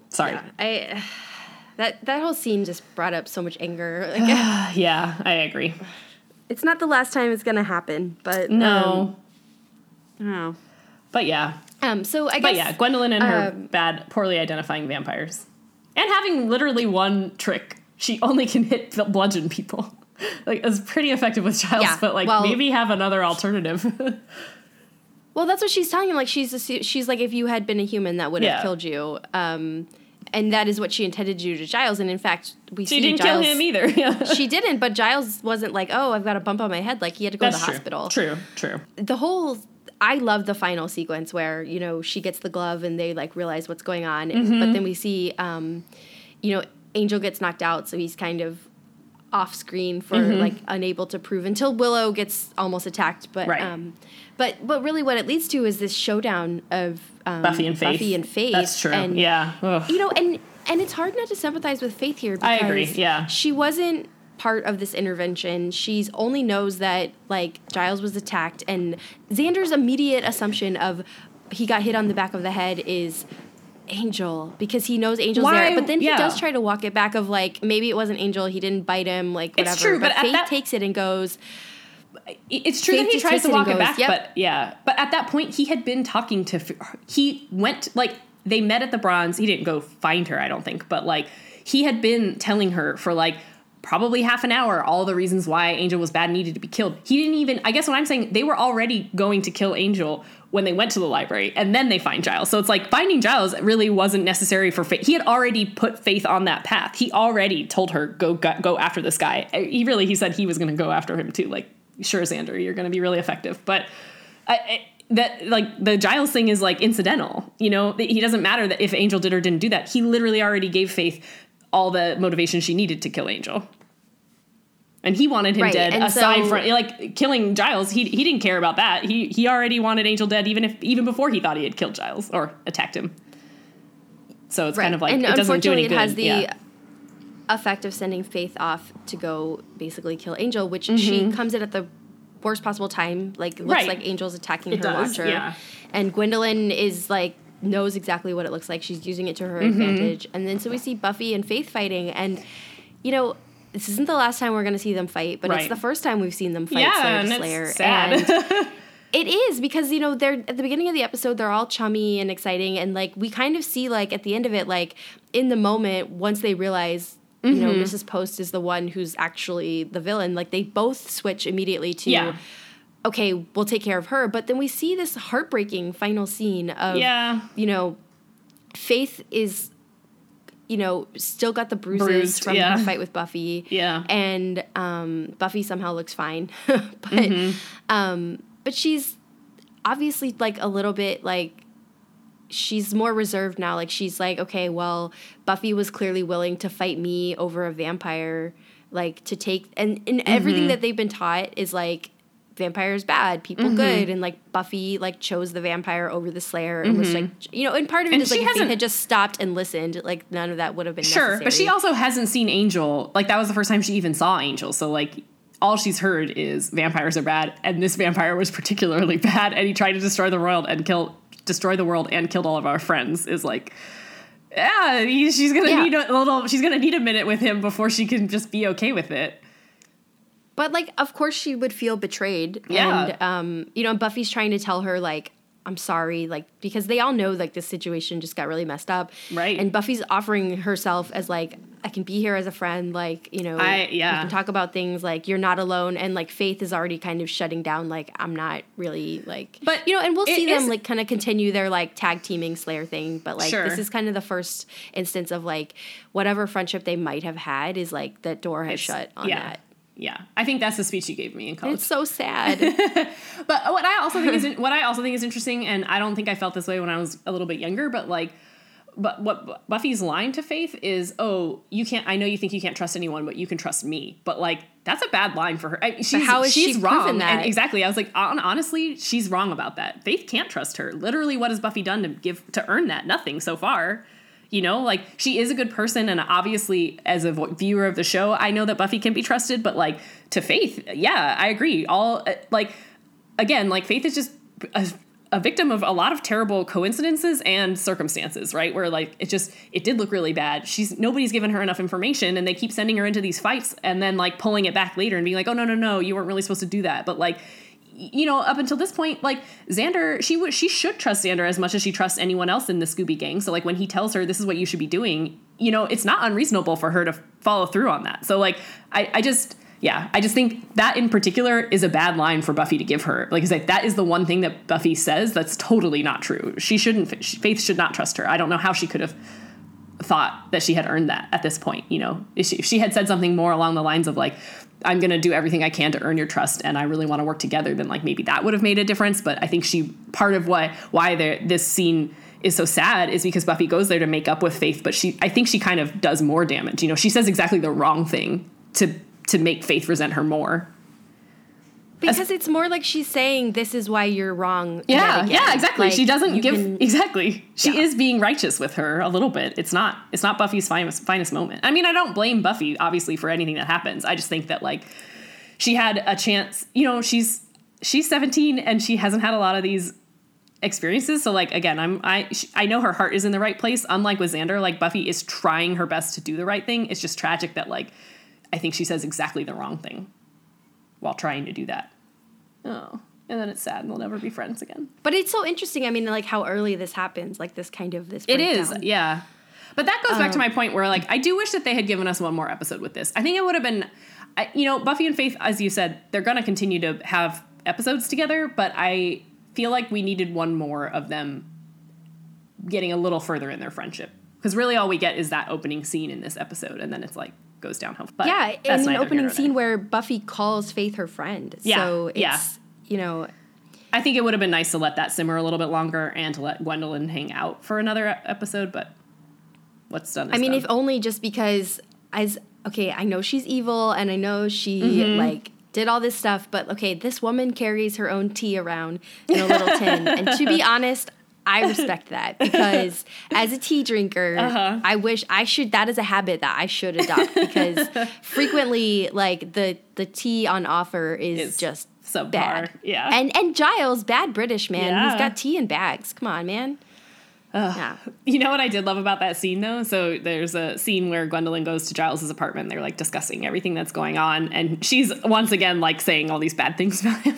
sorry. Yeah, I that that whole scene just brought up so much anger. Like, yeah, I agree. it's not the last time it's gonna happen, but No. um, I but yeah. Um, so I guess But yeah, Gwendolyn and her um, bad, poorly identifying vampires. And having literally one trick. She only can hit bludgeon people. like, it's pretty effective with Giles, Yeah, but like, well- maybe have another alternative. Well, that's what she's telling him. Like she's assu- she's like, if you had been a human, that would have Yeah. killed you. Um, and that is what she intended to do to Giles. And in fact, we she didn't Giles, kill him either. Yeah. she didn't, but Giles wasn't like, oh, I've got a bump on my head. Like he had to go That's to the true. hospital. True, true. The whole. I love the final sequence where you know she gets the glove and they like realize what's going on, Mm-hmm. but then we see, um, you know, Angel gets knocked out, so he's kind of off screen for Mm-hmm. like unable to prove until Willow gets almost attacked. But Right. um, but but really, what it leads to is this showdown of um, Buffy and Faith. Buffy and Faith. That's true. And, yeah. Ugh. You know, and and it's hard not to sympathize with Faith here. Because I agree, yeah. She wasn't part of this intervention. She's only knows that like Giles was attacked, and Xander's immediate assumption of he got hit on the back of the head is. Angel, because he knows Angel's Why- there, but then he does try to walk it back of like maybe it wasn't Angel, he didn't bite him, like whatever. It's true, but at Faith that- takes it and goes, It's true Faith that he tries to walk it goes, back, "Yep." but yeah. But at that point, he had been talking to. He went like they met at the Bronze. He didn't go find her, I don't think, but like he had been telling her for like probably half an hour all the reasons why Angel was bad and needed to be killed. He didn't even. I guess what I'm saying, they were already going to kill Angel when they went to the library, and then they find Giles. So it's like finding Giles really wasn't necessary for Faith. He had already put Faith on that path. He already told her go go, go after this guy. Uh, he really he said he was going to go after him too. Like sure, Xander, you're going to be really effective, but. I, I, that like the Giles thing is like incidental, you know. He doesn't matter that if Angel did or didn't do that. He literally already gave Faith all the motivation she needed to kill Angel, and he wanted him Right, dead. and Aside so- from like killing Giles, he he didn't care about that. He he already wanted Angel dead, even if even before he thought he had killed Giles or attacked him. So it's kind of like and it doesn't do unfortunately, any it has the yeah. effect of sending Faith off to go basically kill Angel, which she Mm-hmm. comes in at the worst possible time. Like looks Right. like Angel's attacking It her does, watcher, yeah. and Gwendolyn is like knows exactly what it looks like. She's using it to her Mm-hmm. advantage, and then so we see Buffy and Faith fighting, and you know. This isn't the last time we're going to see them fight, but it's the first time we've seen them fight yeah, Slayer and to Slayer. sad. And it is because you know they're at the beginning of the episode they're all chummy and exciting and like we kind of see like at the end of it like in the moment once they realize you know Mm-hmm. Mrs. Post is the one who's actually the villain like they both switch immediately to Yeah. okay we'll take care of her but then we see this heartbreaking final scene of yeah, you know Faith is you know still got the bruises Bruised, from yeah. her fight with Buffy yeah. and um, Buffy somehow looks fine, but Mm-hmm. um, but she's obviously like a little bit like she's more reserved now. Like she's like, okay, well, Buffy was clearly willing to fight me over a vampire, like to take and and Mm-hmm. everything that they've been taught is like vampires bad, people Mm-hmm. good, and like Buffy like chose the vampire over the Slayer and was like, you know, and part of it Mm-hmm. And is like she if they had just stopped and listened, like none of that would have been Sure, necessary. but she also hasn't seen Angel. Like that was the first time she even saw Angel. So like all she's heard is vampires are bad, and this vampire was particularly bad, and he tried to destroy the world and kill destroy the world and killed all of our friends. Is like. Yeah, he- she's gonna Yeah. need a little. She's gonna need a minute with him before she can just be okay with it. But like, of course, she would feel betrayed. Yeah. And um, you know, Buffy's trying to tell her like, I'm sorry, like because they all know like this situation just got really messed up. Right. And Buffy's offering herself as like, I can be here as a friend. Like, you know, I- yeah. we can talk about things. Like, you're not alone. And like, Faith is already kind of shutting down. Like, I'm not really like. But you know, and we'll see is- them like kind of continue their like tag teaming Slayer thing. But like, Sure. this is kind of the first instance of like whatever friendship they might have had is like that door has shut on yeah, that. Yeah. I think that's the speech you gave me in college. It's so sad. But what I also think is what I also think is interesting, and I don't think I felt this way when I was a little bit younger, but like, but what Buffy's line to Faith is, "Oh, you can't. I know you think you can't trust anyone, but you can trust me." But like, that's a bad line for her. I, she's, how is she's she wrong. that? And exactly. I was like, hon- honestly, she's wrong about that. Faith can't trust her. Literally, what has Buffy done to give to earn that? Nothing so far. You know, like she is a good person, and obviously, as a vo- viewer of the show, I know that Buffy can be trusted. But like to Faith, yeah, I agree. All uh, like again, like Faith is just a, a victim of a lot of terrible coincidences and circumstances, right? Where like it just it did look really bad. She's nobody's given her enough information and they keep sending her into these fights and then like pulling it back later and being like, "Oh no, no, no, you weren't really supposed to do that." But like you know, up until this point, like Xander, she would she should trust Xander as much as she trusts anyone else in the Scooby gang. So like when he tells her this is what you should be doing, you know, it's not unreasonable for her to follow through on that. So like I, I just yeah, I just think that in particular is a bad line for Buffy to give her. Like said, that is the one thing that Buffy says that's totally not true. She shouldn't. Faith should not trust her. I don't know how she could have thought that she had earned that at this point. You know, if she, if she had said something more along the lines of like, I'm going to do everything I can to earn your trust and I really want to work together, then like maybe that would have made a difference. But I think she, part of why, why this scene is so sad is because Buffy goes there to make up with Faith, but she, I think she kind of does more damage. You know, she says exactly the wrong thing to, to make Faith resent her more. Because it's more like she's saying this is why you're wrong. Yeah, yeah, exactly. Like, she doesn't give can, exactly. She yeah. is being righteous with her a little bit. It's not it's not Buffy's finest finest moment. I mean, I don't blame Buffy obviously for anything that happens. I just think that like she had a chance, you know, she's she's 17 and she hasn't had a lot of these experiences. So like again, I'm I I know her heart is in the right place. Unlike with Xander, like Buffy is trying her best to do the right thing. It's just tragic that like I think she says exactly the wrong thing while trying to do that. Oh. And then it's sad and they'll never be friends again. But it's so interesting. I mean, like how early this happens, like this kind of this. Breakdown. It is, yeah. But that goes back to um, my point where, like, I do wish that they had given us one more episode with this. I think it would have been, I, you know, Buffy and Faith, as you said, they're going to continue to have episodes together, but I feel like we needed one more of them getting a little further in their friendship. Because really all we get is that opening scene in this episode, and then it's like, goes downhill. But yeah, in an opening scene where Buffy calls Faith her friend. Yeah, so it's, yeah. you know. I think it would have been nice to let that simmer a little bit longer and to let Gwendolyn hang out for another episode, but what's done I mean, done. if only just because as okay, I know she's evil and I know she mm-hmm. like did all this stuff, but okay, this woman carries her own tea around in a little tin. And to be honest, I respect that because as a tea drinker, uh-huh. I wish I should. That is a habit that I should adopt because frequently, like the the tea on offer is it's just so bad. Yeah, and and Giles, bad British man, yeah. he's got tea in bags. Come on, man. Yeah. You know what I did love about that scene though? So there's a scene where Gwendolyn goes to Giles's apartment. They're like discussing everything that's going on, and she's once again like saying all these bad things about him,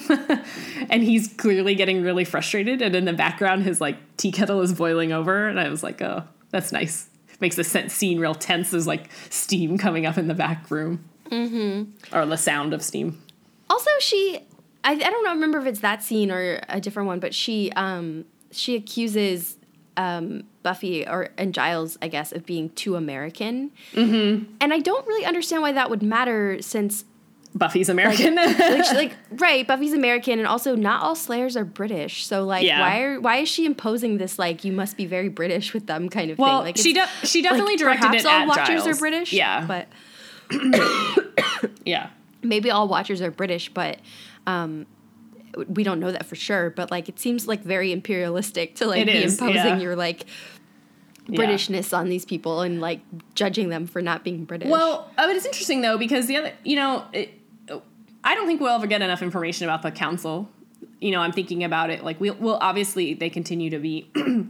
and he's clearly getting really frustrated. And in the background, his like tea kettle is boiling over, and I was like, oh, that's nice. makes the scene real tense. There's like steam coming up in the back room, mm-hmm. or the sound of steam. Also, she, I, I don't know, remember if it's that scene or a different one, but she, um, she accuses um, Buffy or and Giles, I guess, of being too American. Mm-hmm. And I don't really understand why that would matter since Buffy's American. Like, like, like, right, Buffy's American, and also not all Slayers are British. So like, yeah. why are why is she imposing this like you must be very British with them kind of well, thing? Like she de- she definitely like, directed it all at watchers Giles. are British. Yeah, but yeah, maybe all watchers are British, but um, we don't know that for sure, but like it seems like very imperialistic to like it be is, imposing yeah. your like Britishness yeah. on these people and like judging them for not being British. Well, uh, but it's interesting though because the other, you know, it, I don't think we'll ever get enough information about the council. You know, I'm thinking about it like we'll, we'll obviously they continue to be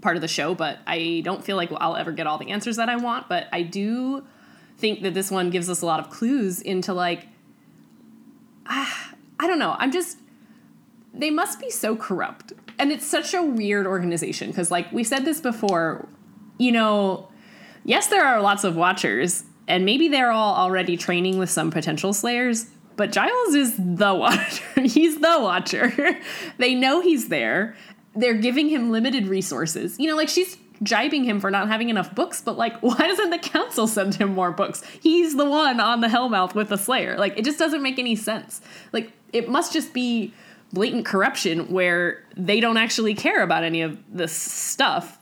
part of the show, but I don't feel like I'll ever get all the answers that I want. But I do think that this one gives us a lot of clues into like. Ah, I don't know. I'm just they must be so corrupt. And it's such a weird organization because like we said this before, you know, yes there are lots of watchers and maybe they're all already training with some potential slayers, but Giles is the watcher. he's the watcher. they know he's there. They're giving him limited resources. You know, like she's jibing him for not having enough books, but like, why doesn't the council send him more books? He's the one on the Hellmouth with the Slayer. Like, it just doesn't make any sense. Like, it must just be blatant corruption where they don't actually care about any of this stuff.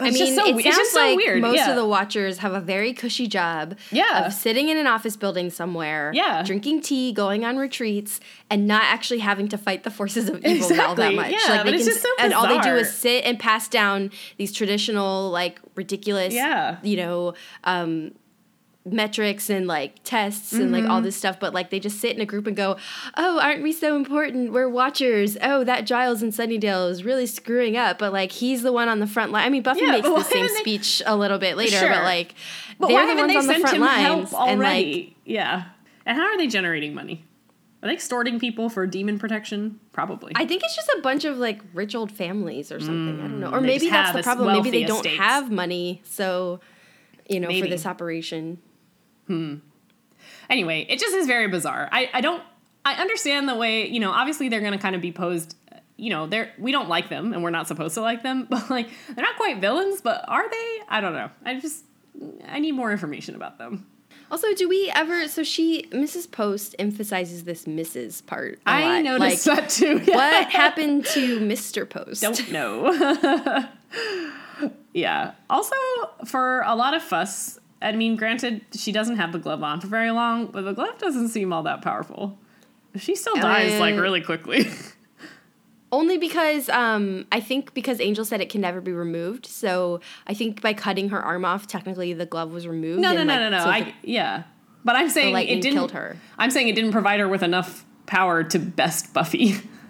I mean, just so, it sounds so like weird. most yeah. of the watchers have a very cushy job yeah. of sitting in an office building somewhere, yeah. drinking tea, going on retreats, and not actually having to fight the forces of evil exactly. all that much. Yeah, like they can, so and all they do is sit and pass down these traditional, like ridiculous, yeah. you know, um, metrics and like tests and like all Mm-hmm. this stuff, but like they just sit in a group and go, "Oh, aren't we so important? We're watchers. Oh, that Giles in Sunnydale is really screwing up, but like he's the one on the front line." I mean, Buffy Yeah, makes the same they- speech a little bit later, Sure. but like But they're why the ones they on the front lines and like yeah. And how are they generating money? Are they extorting people for demon protection? Probably. I think it's just a bunch of like rich old families or something. I don't know. Or Mm, maybe that's the problem. Maybe they don't estates. have money, so you know, Maybe. for this operation. Hmm. anyway, it just is very bizarre. I, I don't I understand the way, you know, obviously they're gonna kind of be posed you know, they're we don't like them and we're not supposed to like them, but like they're not quite villains, but are they? I don't know. I just I need more information about them. Also, do we ever? So she, Mrs. Post, emphasizes this Mrs. part. I lot. noticed Like, that too. what happened to Mr. Post? Don't know. yeah. Also, for a lot of fuss, I mean, granted, she doesn't have the glove on for very long, but the glove doesn't seem all that powerful. She still dies like Uh, really quickly. Only because um, I think because Angel said it can never be removed. So I think by cutting her arm off, technically the glove was removed. no, no, and, no, like, no, no. so I yeah, but I'm saying it didn't killed her. I'm saying it didn't provide her with enough power to best Buffy.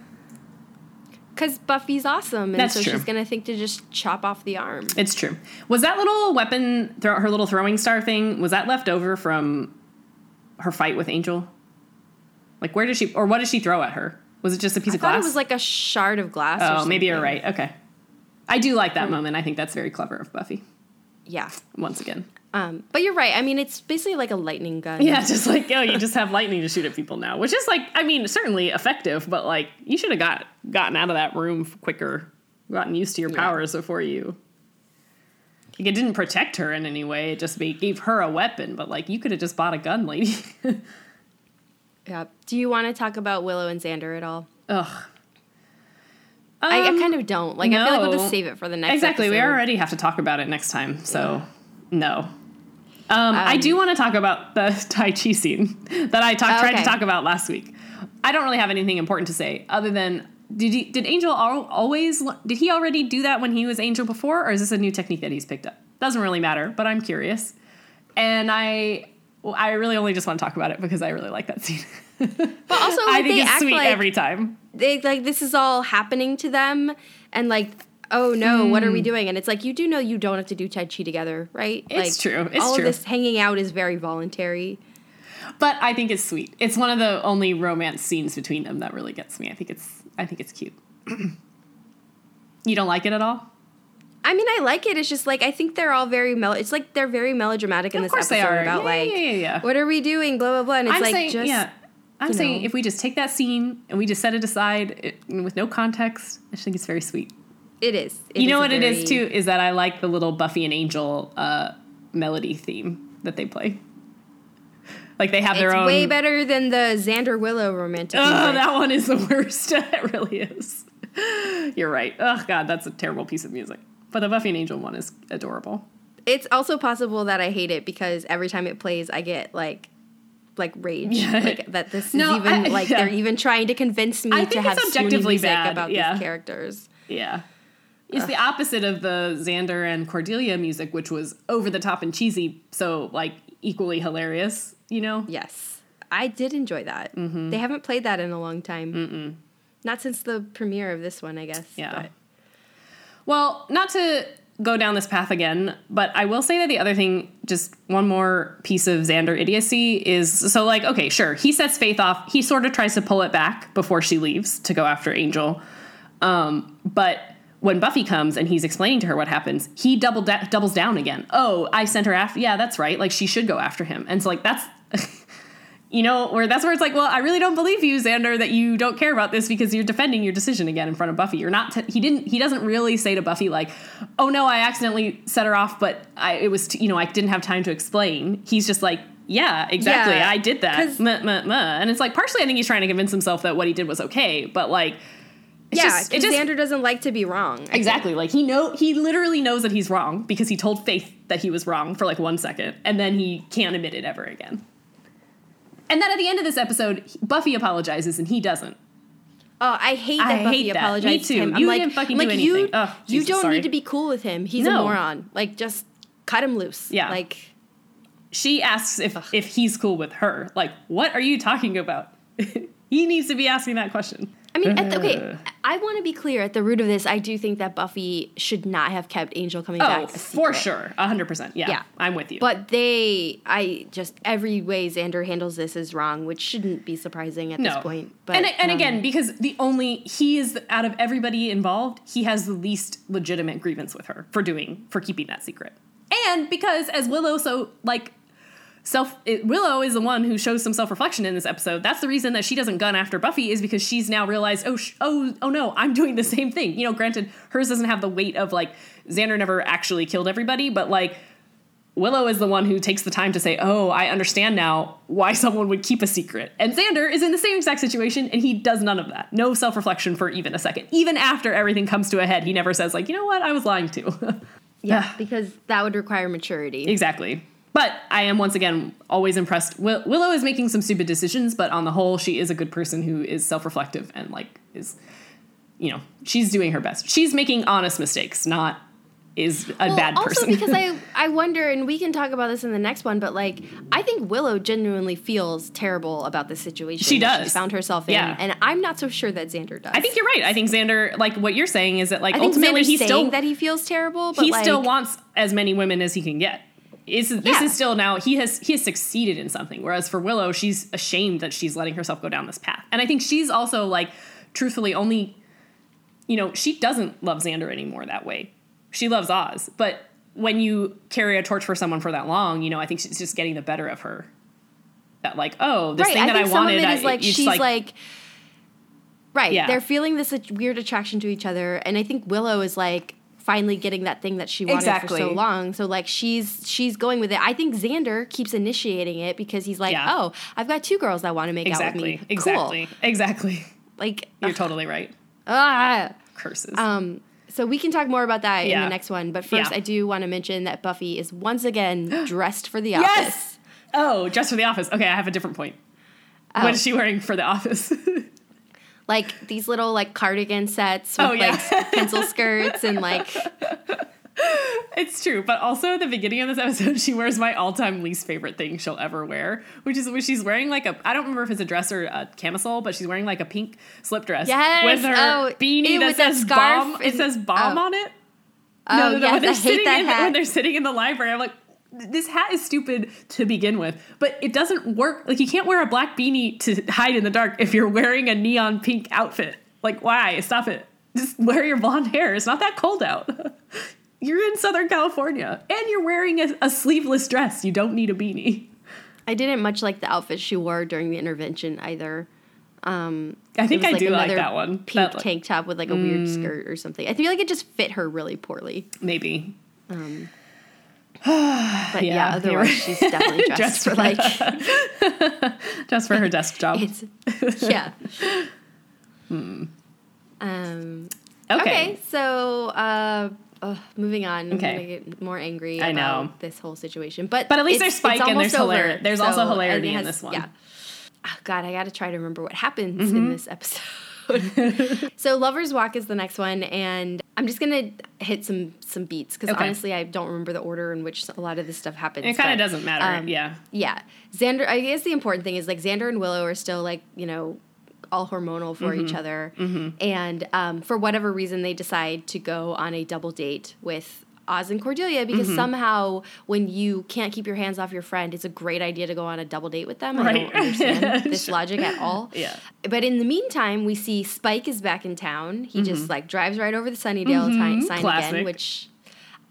Because Buffy's awesome, and That's so true. she's gonna think to just chop off the arm. It's true. Was that little weapon, throw, her little throwing star thing, was that left over from her fight with Angel? Like, where did she, or what did she throw at her? Was it just a piece I of thought glass? it was like a shard of glass. or oh, maybe you're right. Okay. I do like that hmm. moment. I think that's very clever of Buffy. Yeah, Once again. Um, but you're right. I mean, it's basically like a lightning gun. Yeah, just like, oh, you just have lightning to shoot at people now, which is like, I mean, certainly effective, but like, you should have got gotten out of that room quicker, gotten used to your Yeah. powers before you. Like, it didn't protect her in any way. It just gave her a weapon, but like, you could have just bought a gun, lady. Yeah. Do you want to talk about Willow and Xander at all? Ugh. I, I Um, kind of don't. Like, I feel like we'll just save it for the next. Time. Exactly. We already have to talk about it next time, so no. Um, I do want to talk about the Tai Chi scene that I talk, tried to talk about last week. I don't really have anything important to say other than did he, did Angel always did he already do that when he was Angel before, or is this a new technique that he's picked up? Doesn't really matter, but I'm curious, and I well, I really only just want to talk about it because I really like that scene. But also, I think they it's act sweet like every time. they like this is all happening to them, and like, oh no, what are we doing? And it's like you do know you don't have to do tai chi together, right? Hmm. It's like, true. It's all true. of this hanging out is very voluntary. But I think it's sweet. It's one of the only romance scenes between them that really gets me. I think it's I think it's cute. you don't like it at all? I mean, I like it. It's just like I think they're all very mel. It's like they're very melodramatic in Of this episode they are. about Yeah, like, yeah, yeah, what are we doing? Blah blah blah. And it's I'm like saying just yeah. I'm saying know. if we just take that scene and we just set it aside it, with no context, I just think it's very sweet. It is. It you know what a it is too is that I like the little Buffy and Angel uh, melody theme that they play. Like they have their own It's way better than the Xander Willow romantic. Oh, music. that one is the worst. it really is. You're right. Oh God, that's a terrible piece of music. But the Buffy and Angel one is adorable. It's also possible that I hate it because every time it plays, I get like, like rage, Yeah. like that. This No, is even I- like yeah. they're even trying to convince me to have it's objectively music bad, about yeah. these characters. Yeah. It's the opposite of the Xander and Cordelia music, which was over the top and cheesy, so like equally hilarious, you know? Yes, I did enjoy that. Mm-hmm. They haven't played that in a long time. Mm-mm. Not since the premiere of this one, I guess. Yeah. but- Well, not to go down this path again, but I will say that the other thing, just one more piece of Xander idiocy is so like, okay, sure, he sets Faith off. He sort of tries to pull it back before she leaves to go after Angel. Um, but when Buffy comes and he's explaining to her what happens, he double da- doubles down again. Oh, I sent her after. Yeah, that's right. Like she should go after him. And so like that's you know, where that's where it's like, well, I really don't believe you, Xander, that you don't care about this because you're defending your decision again in front of Buffy. You're not. T- he didn't. He doesn't really say to Buffy like, "Oh no, I accidentally set her off, but I it was t- you know I didn't have time to explain." He's just like, "Yeah, exactly, Yeah, I did that. And it's like partially, I think he's trying to convince himself that what he did was okay, but like, yeah, just, just Xander doesn't like to be wrong. I Exactly. Like he know he literally knows that he's wrong because he told Faith that he was wrong for like one second, and then he can't admit it ever again. And then at the end of this episode, Buffy apologizes and he doesn't. Oh, I hate that I Buffy hate that. apologized Me to him. too. I'm You didn't fucking like do you, anything. Ugh, you Jesus, don't sorry. need to be cool with him. He's a moron. Like, just cut him loose. Yeah. Like, she asks if if he's cool with her. Like, what are you talking about? he needs to be asking that question. I mean, at the, okay, I want to be clear. At the root of this, I do think that Buffy should not have kept Angel coming Oh, back. for sure, hundred percent. Yeah, Yeah. I'm with you. But they, I just every way Xander handles this is wrong, which shouldn't be surprising at no. this point. But and and um, again, because the only he is out of everybody involved, he has the least legitimate grievance with her for doing for keeping that secret, and because as Willow so like self it, Willow is the one who shows some self reflection in this episode. That's the reason that she doesn't gun after Buffy is because she's now realized oh sh- oh oh no I'm doing the same thing. You know, granted hers doesn't have the weight of like Xander never actually killed everybody, but like. Willow is the one who takes the time to say, "Oh, I understand now why someone would keep a secret." And Xander is in the same exact situation, and he does none of that. No self-reflection for even a second. Even after everything comes to a head, he never says, "Like, you know what? I was lying to." yeah, because that would require maturity. exactly. But I am once again always impressed. Will- Willow is making some stupid decisions, but on the whole, she is a good person who is self-reflective and like is, you know, she's doing her best. She's making honest mistakes, not is a Well, bad person. also because I I wonder, and we can talk about this in the next one, but like I think Willow genuinely feels terrible about this situation. She does. She found herself in, Yeah. and I'm not so sure that Xander does. I think you're right. I think Xander, like what you're saying, is that like ultimately Xander's he saying still that he feels terrible, but he like, still wants as many women as he can get. Is this is still now he has he has succeeded in something. Whereas for Willow, she's ashamed that she's letting herself go down this path. And I think she's also like, truthfully, only you know she doesn't love Xander anymore that way. She loves Oz, but when you carry a torch for someone for that long, you know I think she's just getting the better of her. That like, oh, this right. thing I that I some wanted, of it I- is like it's she's like, right. Yeah. They're feeling this weird attraction to each other, and I think Willow is like finally getting that thing that she wanted Exactly. for so long. So like she's she's going with it. I think Xander keeps initiating it because he's like, Yeah. oh, I've got two girls that want to make exactly, out with me. exactly, Cool. exactly. Like You're totally right. ah. Curses. Um, so we can talk more about that in the next one. But first, Yeah. I do want to mention that Buffy is once again dressed for the Yes! office. Oh, dressed for the office. Okay, I have a different point. Oh. What is she wearing for the office? Like these little like cardigan sets Oh, with yeah. like pencil skirts and like it's true, but also at the beginning of this episode, she wears my all-time least favorite thing she'll ever wear, which is when she's wearing like a I don't remember if it's a dress or a camisole, but she's wearing like a pink slip dress Yes! with her Oh, beanie ew, that says bomb. It says bomb oh. on it. oh no, no, no. yes, when they're I hate sitting that in, hat. when they're sitting in the library, I'm like, this hat is stupid to begin with, but it doesn't work. Like you can't wear a black beanie to hide in the dark if you're wearing a neon pink outfit. Like why? Stop it. Just wear your blonde hair. It's not that cold out. you're in Southern California and you're wearing a, a sleeveless dress. You don't need a beanie. I didn't much like the outfit she wore during the intervention either. Um, I think I do like that one. Pink That, like, tank top with like a weird skirt or something. I feel like it just fit her really poorly. maybe. But yeah, Yeah, otherwise she's definitely dressed Dressed for for like Just for her desk job. yeah. Um, Okay. okay. so uh, ugh, moving on. I'm Okay. gonna get more angry I about know. this whole situation. But But at least there's Spike and there's almost hilar- over, there's also hilarity it in this one. Yeah. Oh, God, I got to try to remember what happens Mm-hmm. in this episode. so lovers walk is the next one and i'm just gonna hit some some beats because Okay. honestly i don't remember the order in which a lot of this stuff happens It kind of doesn't matter. um, yeah. yeah xander i guess the important thing is like xander and willow are still like you know all hormonal for Mm-hmm. each other and um, for whatever reason they decide to go on a double date with Oz and Cordelia because Mm-hmm. somehow when you can't keep your hands off your friend, it's a great idea to go on a double date with them. I don't understand this logic at all. Yeah. But in the meantime, we see Spike is back in town. He just like drives right over the Sunnydale ti- sign Mm-hmm. Classic. again, which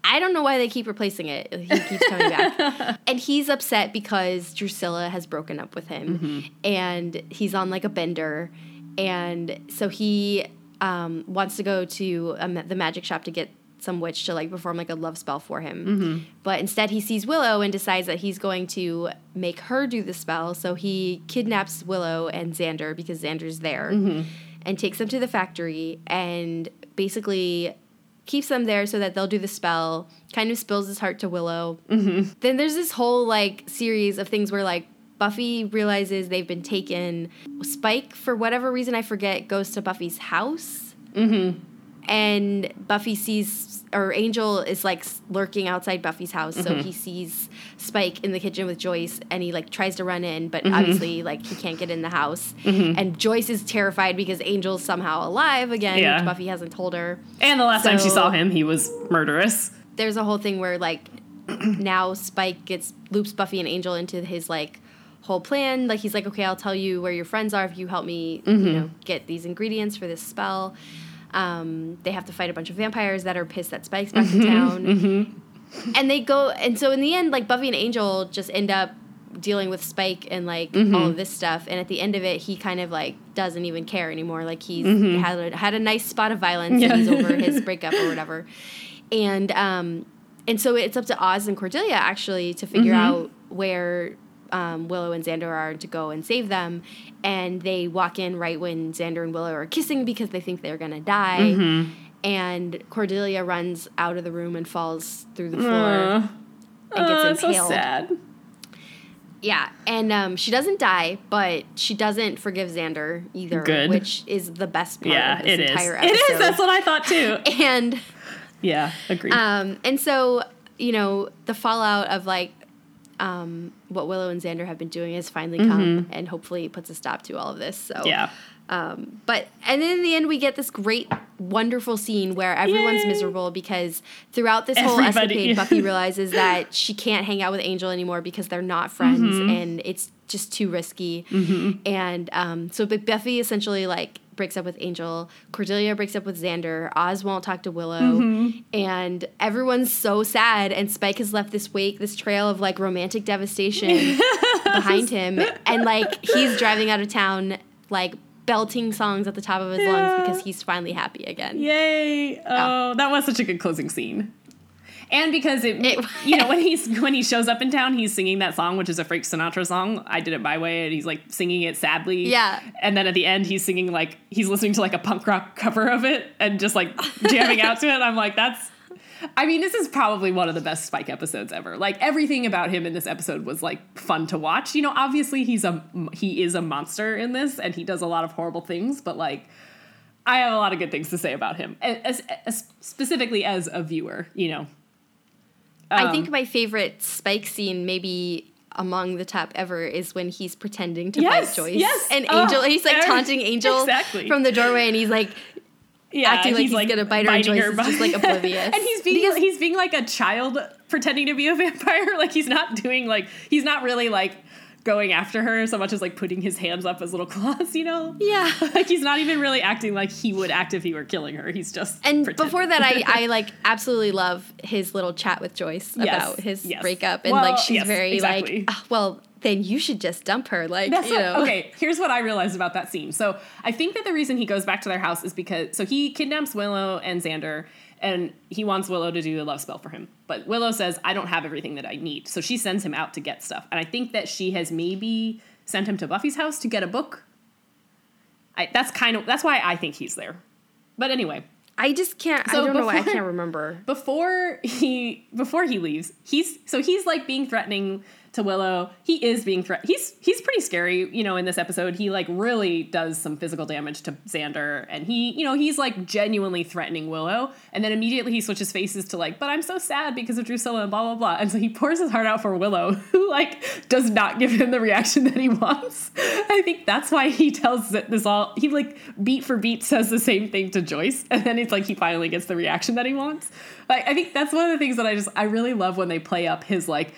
I don't know why they keep replacing it. He keeps coming back. and he's upset because Drusilla has broken up with him Mm-hmm. and he's on like a bender. And so he um, wants to go to um, the magic shop to get some witch to like perform like a love spell for him. Mm-hmm. But instead he sees Willow and decides that he's going to make her do the spell. So he kidnaps Willow and Xander because Xander's there Mm-hmm. and takes them to the factory and basically keeps them there so that they'll do the spell, kind of spills his heart to Willow. Mm-hmm. Then there's this whole like series of things where like Buffy realizes they've been taken. Spike, for whatever reason I forget, goes to Buffy's house. and Buffy sees, or Angel is like lurking outside Buffy's house. So mm-hmm. he sees Spike in the kitchen with Joyce and he like tries to run in, but mm-hmm. obviously like he can't get in the house. Mm-hmm. And Joyce is terrified because Angel's somehow alive again, Yeah. which Buffy hasn't told her. And the last time she saw him, he was murderous. There's a whole thing where like now Spike gets loops Buffy and Angel into his like whole plan. Like he's like, okay, I'll tell you where your friends are if you help me, you know, get these ingredients for this spell. Um, they have to fight a bunch of vampires that are pissed that Spike's back in mm-hmm. town. Mm-hmm. And they go, and so in the end, like Buffy and Angel just end up dealing with Spike and like mm-hmm. all of this stuff. And at the end of it, he kind of like doesn't even care anymore. Like he's had a, had a nice spot of violence Yeah. and he's over his breakup or whatever. And um, and so it's up to Oz and Cordelia actually to figure out where um, Willow and Xander are to go and save them. And they walk in right when Xander and Willow are kissing because they think they're gonna die. And Cordelia runs out of the room and falls through the floor Uh, and uh, gets so impaled. sad. Yeah, and um, she doesn't die, but she doesn't forgive Xander either, Good. which is the best part Yeah, of this it is. entire It episode. is. That's what I thought too. and Yeah, agreed. um, and so you know the fallout of like um, what Willow and Xander have been doing has finally come, and hopefully puts a stop to all of this. So Mm-hmm. yeah. um, but and then in the end, we get this great, wonderful scene where everyone's Yay. miserable because throughout this whole Everybody. escapade, Buffy realizes that she can't hang out with Angel anymore because they're not friends, Mm-hmm. and it's just too risky. And um, so, but Buffy essentially like breaks up with Angel. Cordelia breaks up with Xander. Oz won't talk to Willow, Mm-hmm. and everyone's so sad. And Spike has left this wake, this trail of like romantic devastation behind him, and like he's driving out of town, like belting songs at the top of his Yeah. lungs because he's finally happy again. Yay! Oh, that was such a good closing scene. And because it, It- you know, when he's when he shows up in town, he's singing that song, which is a Frank Sinatra song. I did it my way, and he's like singing it sadly. Yeah. And then at the end, he's singing like he's listening to like a punk rock cover of it and just like jamming out to it. I'm like, that's. I mean, this is probably one of the best Spike episodes ever. Like everything about him in this episode was like fun to watch. You know, obviously he's a he is a monster in this, and he does a lot of horrible things, but like. I have a lot of good things to say about him, as, as specifically as a viewer. You know, I Um, think my favorite Spike scene, maybe among the top ever, is when he's pretending to Yes, fight Joyce. yes. And Oh, Angel, he's like taunting Angel exactly. from the doorway, and he's like yeah, acting like he's gonna bite her, and Joyce is just, like, oblivious. and he's being Because- he's being like a child pretending to be a vampire. Like he's not doing like he's not really like going after her so much as like putting his hands up as little claws. You know, Yeah. like he's not even really acting like he would act if he were killing her. He's just And pretending. before that, I, I like absolutely love his little chat with Joyce Yes, about his yes. breakup, and Well, like she's yes, very exactly. like, "Ah, well, then you should just dump her, like That's you what- know. okay. Here's what I realized about that scene. So I think that the reason he goes back to their house is because so he kidnaps Willow and Xander, and he wants Willow to do the love spell for him. But Willow says, "I don't have everything that I need," so she sends him out to get stuff. And I think that she has maybe sent him to Buffy's house to get a book. I, that's kind of that's why I think he's there. But anyway, I just can't. So I don't know. why I can't remember. before he before he leaves, he's so he's like being threatening to Willow. He is being threat. He's he's pretty scary, you know. In this episode, he like really does some physical damage to Xander, and he, you know, he's like genuinely threatening Willow. And then immediately he switches faces to like, but I'm so sad because of Drusilla and blah blah blah. And so he pours his heart out for Willow, who like does not give him the reaction that he wants. I think that's why he tells this all he like beat for beat says the same thing to Joyce, and then it's like he finally gets the reaction that he wants. Like I think that's one of the things that I just I really love when they play up his like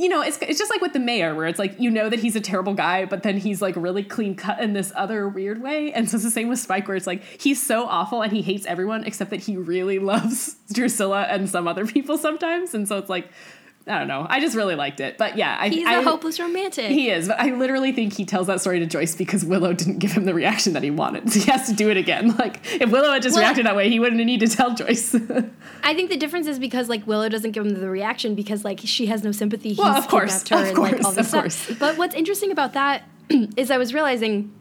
you know, it's it's just like with the mayor, where it's like you know that he's a terrible guy, but then he's like really clean cut in this other weird way. And so it's the same with Spike, where it's like he's so awful and he hates everyone except that he really loves Drusilla and some other people sometimes. And so it's like I don't know. I just really liked it, but yeah, I, He's I, a hopeless romantic. He is, but I literally think he tells that story to Joyce because Willow didn't give him the reaction that he wanted. So he has to do it again. Like if Willow had just Well- reacted that way, he wouldn't need to tell Joyce. I think the difference is because like Willow doesn't give him the reaction because like she has no sympathy. He's Well, of course, her of and like course, all this of stuff. course. But what's interesting about that is I was realizing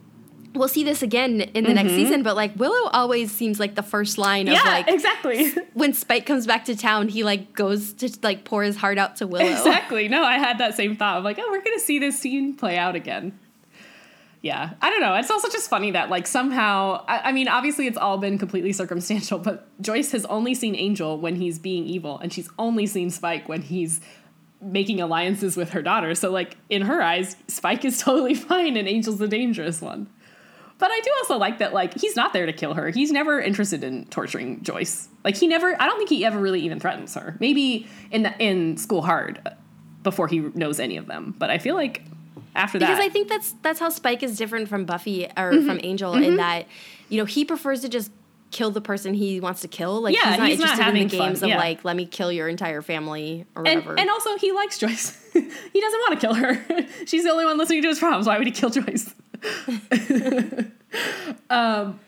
we'll see this again in the next season. But like Willow always seems like the first line of Mm-hmm. like exactly. when Spike comes back to town, he like goes to like pour his heart out to Willow. Exactly. No, I had that same thought. I'm like, oh, we're gonna see this scene play out again. Yeah, I don't know. It's also just funny that like somehow, I, I, mean, obviously it's all been completely circumstantial, but Joyce has only seen Angel when he's being evil, and she's only seen Spike when he's making alliances with her daughter. So like in her eyes, Spike is totally fine, and Angel's the dangerous one. But I do also like that like he's not there to kill her. He's never interested in torturing Joyce. Like he never. I don't think he ever really even threatens her. Maybe in the in School Hard before he knows any of them. But I feel like after that. Because I think that's that's how Spike is different from Buffy or mm-hmm. from Angel mm-hmm. in that, you know, he prefers to just kill the person he wants to kill. Like yeah, he's not he's interested not in the games fun. of yeah. like let me kill your entire family or whatever. And, and also he likes Joyce. he doesn't want to kill her. She's the only one listening to his problems. Why would he kill Joyce? um,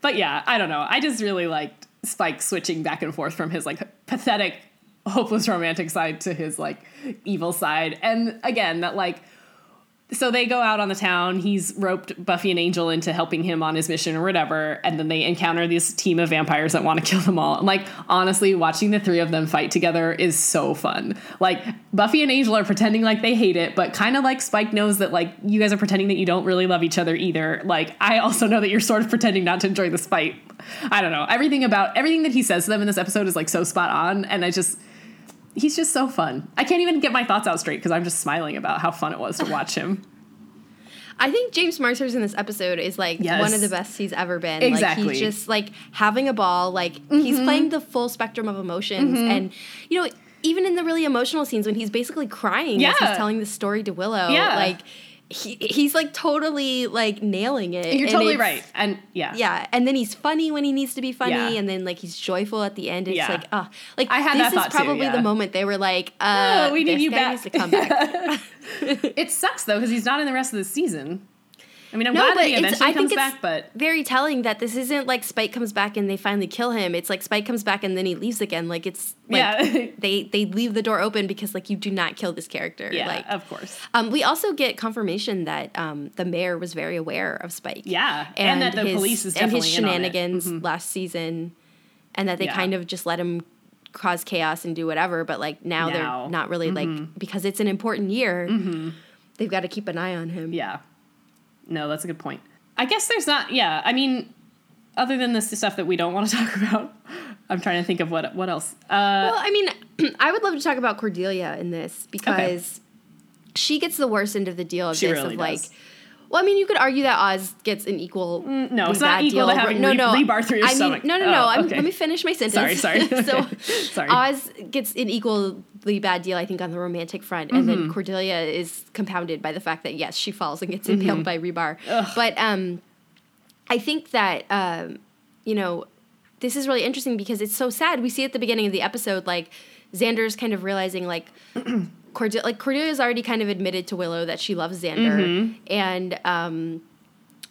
but yeah, I don't know. I just really liked Spike switching back and forth from his like pathetic, hopeless romantic side to his like evil side. And again, that like so they go out on the town. He's roped Buffy and Angel into helping him on his mission or whatever, and then they encounter this team of vampires that want to kill them all. And like honestly, watching the three of them fight together is so fun. Like Buffy and Angel are pretending like they hate it, but kind of like Spike knows that like you guys are pretending that you don't really love each other either. Like I also know that you're sort of pretending not to enjoy this fight. I don't know. Everything about everything that he says to them in this episode is like so spot on, and I just he's just so fun. I can't even get my thoughts out straight because I'm just smiling about how fun it was to watch him. I think James Marsters in this episode is like yes. one of the best he's ever been. Exactly. Like he's just like having a ball. Like mm-hmm. he's playing the full spectrum of emotions, mm-hmm. and you know, even in the really emotional scenes when he's basically crying yeah. as he's telling the story to Willow, yeah. like he, he's like totally like nailing it. You're totally right. And yeah. Yeah. And then he's funny when he needs to be funny. Yeah. And then like he's joyful at the end. It's yeah. like, oh, like I had this is probably too, yeah. the moment they were like, uh, oh, we need you back. to come back. it sucks though, because he's not in the rest of the season. I mean, I'm no, glad that he eventually comes back, but very telling that this isn't like Spike comes back and they finally kill him. It's like Spike comes back and then he leaves again. Like it's like yeah. they they leave the door open because like you do not kill this character. Yeah, like, of course. Um, we also get confirmation that um, the mayor was very aware of Spike. Yeah, and, and that the his, police is and his shenanigans mm-hmm. last season, and that they yeah. kind of just let him cause chaos and do whatever. But like now, now. they're not really mm-hmm. like because it's an important year. Mm-hmm. They've got to keep an eye on him. Yeah. No, that's a good point. I guess there's not. Yeah, I mean, other than this stuff that we don't want to talk about, I'm trying to think of what what else. Uh, well, I mean, I would love to talk about Cordelia in this because okay. she gets the worst end of the deal of this really of like. Well, I mean, you could argue that Oz gets an equal. Mm, no, it's not equal deal. to having no, no, rebar through your I stomach. Mean, no, no, no. Oh, okay. let me finish my sentence. Sorry, sorry. so, sorry. Oz gets an equally bad deal, I think, on the romantic front, and mm-hmm. then Cordelia is compounded by the fact that yes, she falls and gets impaled mm-hmm. by rebar. Ugh. But um, I think that um, you know, this is really interesting because it's so sad. We see at the beginning of the episode, like Xander's kind of realizing, like. Cordelia, like Cordelia's already kind of admitted to Willow that she loves Xander, mm-hmm. and um,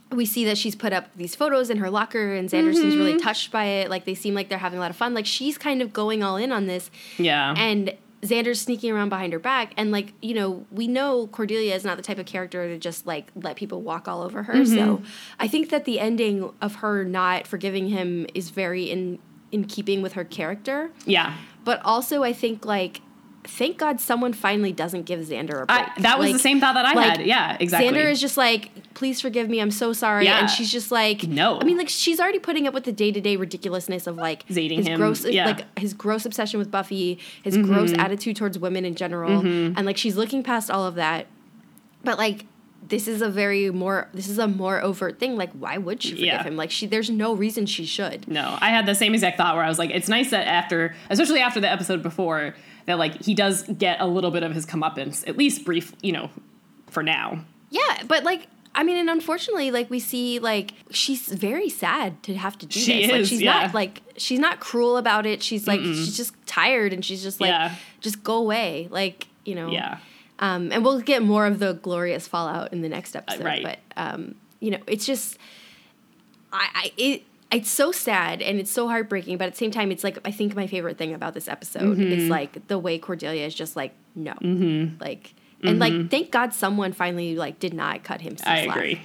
we see that she's put up these photos in her locker, and Xander mm-hmm. seems really touched by it. Like they seem like they're having a lot of fun. Like she's kind of going all in on this. Yeah. And Xander's sneaking around behind her back, and like you know, we know Cordelia is not the type of character to just like let people walk all over her. Mm-hmm. So I think that the ending of her not forgiving him is very in in keeping with her character. Yeah. But also, I think like thank God someone finally doesn't give Xander a break. I, that was like, the same thought that I like, had. Yeah, exactly. Xander is just like, please forgive me, I'm so sorry. Yeah. And she's just like, no. I mean, like she's already putting up with the day to day ridiculousness of like Zating his him. gross, yeah. like his gross obsession with Buffy, his mm-hmm. gross attitude towards women in general, mm-hmm. and like she's looking past all of that. But like this is a very more this is a more overt thing like why would she forgive yeah. him like she there's no reason she should no i had the same exact thought where i was like it's nice that after especially after the episode before that like he does get a little bit of his comeuppance, at least brief, you know, for now. Yeah, but like I mean, and unfortunately, like we see, like she's very sad to have to do she this. Is, like she's yeah. not like she's not cruel about it. She's like Mm-mm. she's just tired, and she's just like yeah. just go away, like you know. Yeah. Um, and we'll get more of the glorious fallout in the next episode. Uh, right. But um, you know, it's just I, I it it's so sad and it's so heartbreaking, but at the same time, it's like I think my favorite thing about this episode mm-hmm. is like the way Cordelia is just like no, mm-hmm. like and mm-hmm. like thank God someone finally like did not cut him. I agree.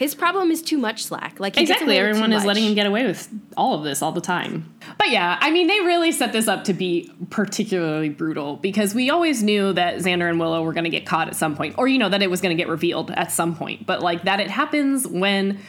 His problem is too much slack. Like Exactly. away with too Everyone is much. letting him get away with all of this all the time. But yeah, I mean, they really set this up to be particularly brutal because we always knew that Xander and Willow were going to get caught at some point, or, you know, that it was going to get revealed at some point. But like that, it happens when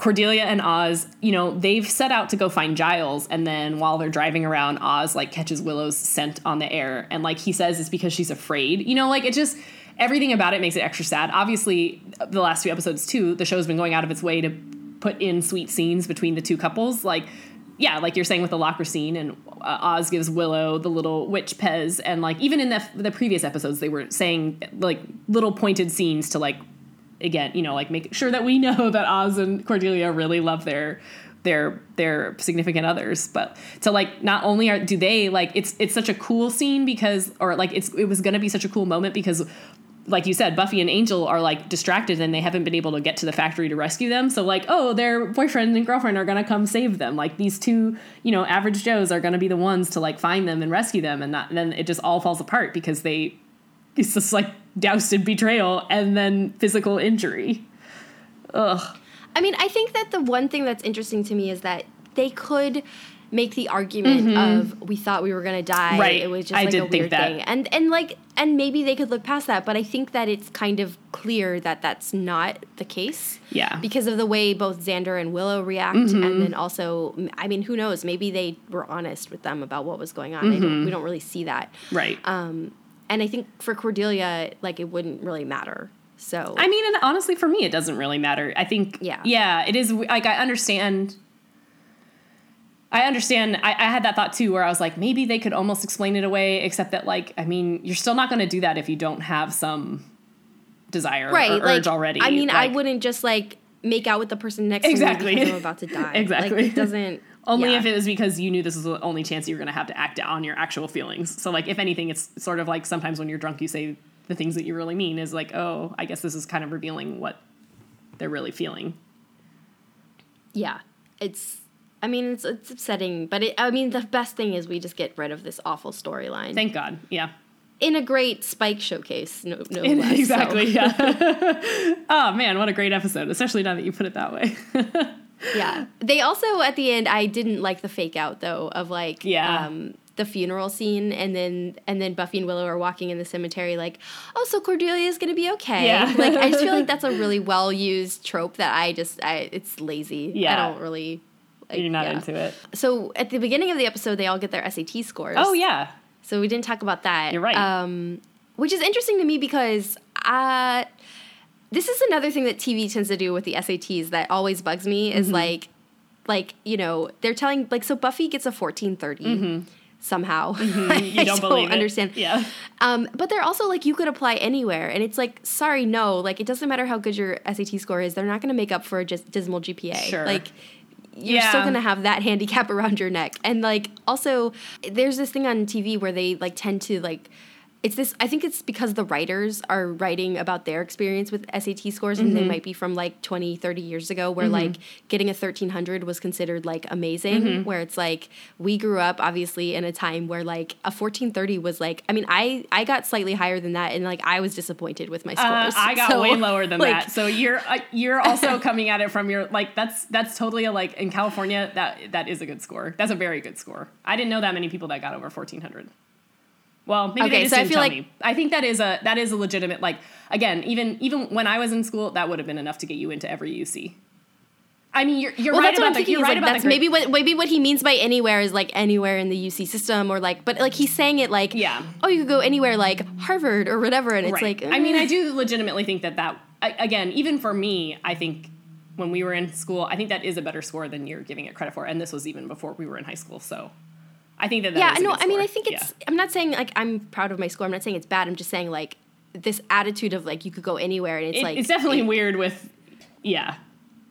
Cordelia and Oz, you know, they've set out to go find Giles, and then while they're driving around, Oz like catches Willow's scent on the air, and like he says it's because she's afraid. You know, like it just everything about it makes it extra sad. Obviously, the last few episodes too, the show's been going out of its way to put in sweet scenes between the two couples, like. Yeah, like you're saying with the locker scene, and uh, Oz gives Willow the little witch pez, and like even in the the previous episodes, they were saying like little pointed scenes to like again, you know, like make sure that we know that Oz and Cordelia really love their their their significant others. But to like not only are do they like it's it's such a cool scene because or like it's it was going to be such a cool moment because like you said Buffy and Angel are like distracted and they haven't been able to get to the factory to rescue them. So like oh their boyfriend and girlfriend are to come save them. Like these two you know average joes are to be the ones to like find them and rescue them and, not, and then it just all falls apart because they it's just like doused in betrayal and then physical injury. Ugh. I mean, I think that the one thing that's interesting to me is that they could make the argument of we thought we were gonna die. Mm-hmm. Right. It was just I like a weird thing. And and like and maybe they could look past that, but I think that it's kind of clear that that's not the case. Yeah. Because of the way both Xander and Willow react, Mm-hmm. and then also, I mean, who knows? Maybe they were honest with them about what was going on. Mm-hmm. don't, we don't really see that. Right. Um, and I think for Cordelia, like it wouldn't really matter. So I mean, and honestly, for me, it doesn't really matter. I think, Yeah. yeah, it is like I understand. I understand. I, I had that thought too, where I was like, maybe they could almost explain it away, except that, like, I mean, you're still not going to do that if you don't have some desire right, or like urge already. I mean, I wouldn't just like make out with the person next Exactly. to me because I'm about to die. Exactly. like, it doesn't. Only yeah. if it was because you knew this was the only chance you were going to have to act on your actual feelings. So, like, if anything, it's sort of like sometimes when you're drunk, you say the things that you really mean is like, oh, I guess this is kind of revealing what they're really feeling. Yeah, it's. I mean, it's it's upsetting, but it, I mean, the best thing is we just get rid of this awful storyline Thank God. Yeah. in a great Spike showcase. No, no less, so. exactly. Yeah. oh, man, what a great episode, especially now that you put it that way. Yeah. They also at the end, I didn't like the fake out though of like Yeah. um, the funeral scene, and then and then Buffy and Willow are walking in the cemetery like, oh, so Cordelia is gonna be okay. Yeah. like I just feel like that's a really well used trope that I just I it's lazy. Yeah. I don't really. Like, You're not yeah. into it. So at the beginning of the episode, they all get their SAT scores. Oh, yeah. So we didn't talk about that. You're right. Um, which is interesting to me because uh, this is another thing that TV tends to do with the SATs that always bugs me is Mm-hmm. like, like you know, they're telling like so Buffy gets a fourteen somehow. I Mm-hmm. You don't believe it. understand. Yeah. Um, but they're also like you could apply anywhere, and it's like sorry, no, like it doesn't matter how good your SAT score is, they're not going to make up for a just dismal GPA. Sure. Like you're still going to have that handicap around your neck, and like also there's this thing on TV where they like tend to like. It's this. I think it's because the writers are writing about their experience with SAT scores, and Mm-hmm. they might be from like 20, 30 years ago, where like getting a 1300 was considered like amazing. Mm-hmm. Where it's like we grew up obviously in a time where like a 1430 was like. I mean, I I got slightly higher than that, and like I was disappointed with my Uh, scores. I got So, way lower than like, that. So you're uh, you're also coming at it from your like that's that's totally a, like in California that that is a good score. That's a very good score. I didn't know that many people that got over fourteen hundred. Well, maybe Okay, they just so I didn't feel tell like- me. I think that is a that is a legitimate like again even even when I was in school that would have been enough to get you into every UC. I mean, you're you're Well, right that's what I'm the thinking. you're right like, about that's maybe what maybe what he means by anywhere is like anywhere in the UC system or like, but like he's saying it like, Yeah. oh, you could go anywhere like Harvard or whatever, and it's right. like, I mean, eh. I do legitimately think that that I, again, even for me, I think when we were in school, I think that is a better score than you're giving it credit for, and this was even before we were in high school. So, I think that, that yeah, no, good I mean. I think it's. Yeah. I'm not saying like I'm proud of my score. I'm not saying it's bad. I'm just saying like this attitude of like you could go anywhere, and it's It- like it's definitely it- weird with yeah.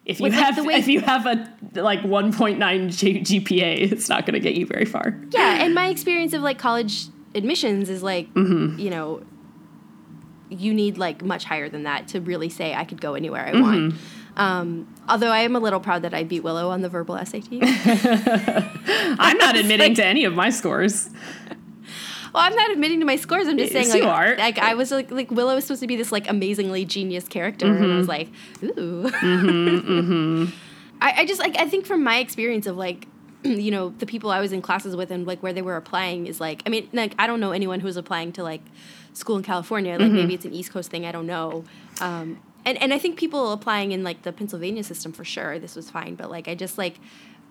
If you With, like, have way- if you have a like 1.9 G- GPA, it's not going to get you very far. Yeah, and my experience of like college admissions is like, Mm-hmm. you know, you need like much higher than that to really say I could go anywhere I Mm-hmm. want. Um, although I am a little proud that I beat Willow on the verbal SAT. I'm not admitting to any of my scores. Well, I'm not admitting to my scores. I'm just Yes, saying, like, you are. like I was like, like Willow was supposed to be this like amazingly genius character, and I was like, ooh. I, I just like I think from my experience of like, you know, the people I was in classes with and like where they were applying is like, I mean, like I don't know anyone who's applying to like school in California. Like maybe it's an East Coast thing. I don't know. Um, and and I think people applying in like the Pennsylvania system for sure, this was fine. But like I just like.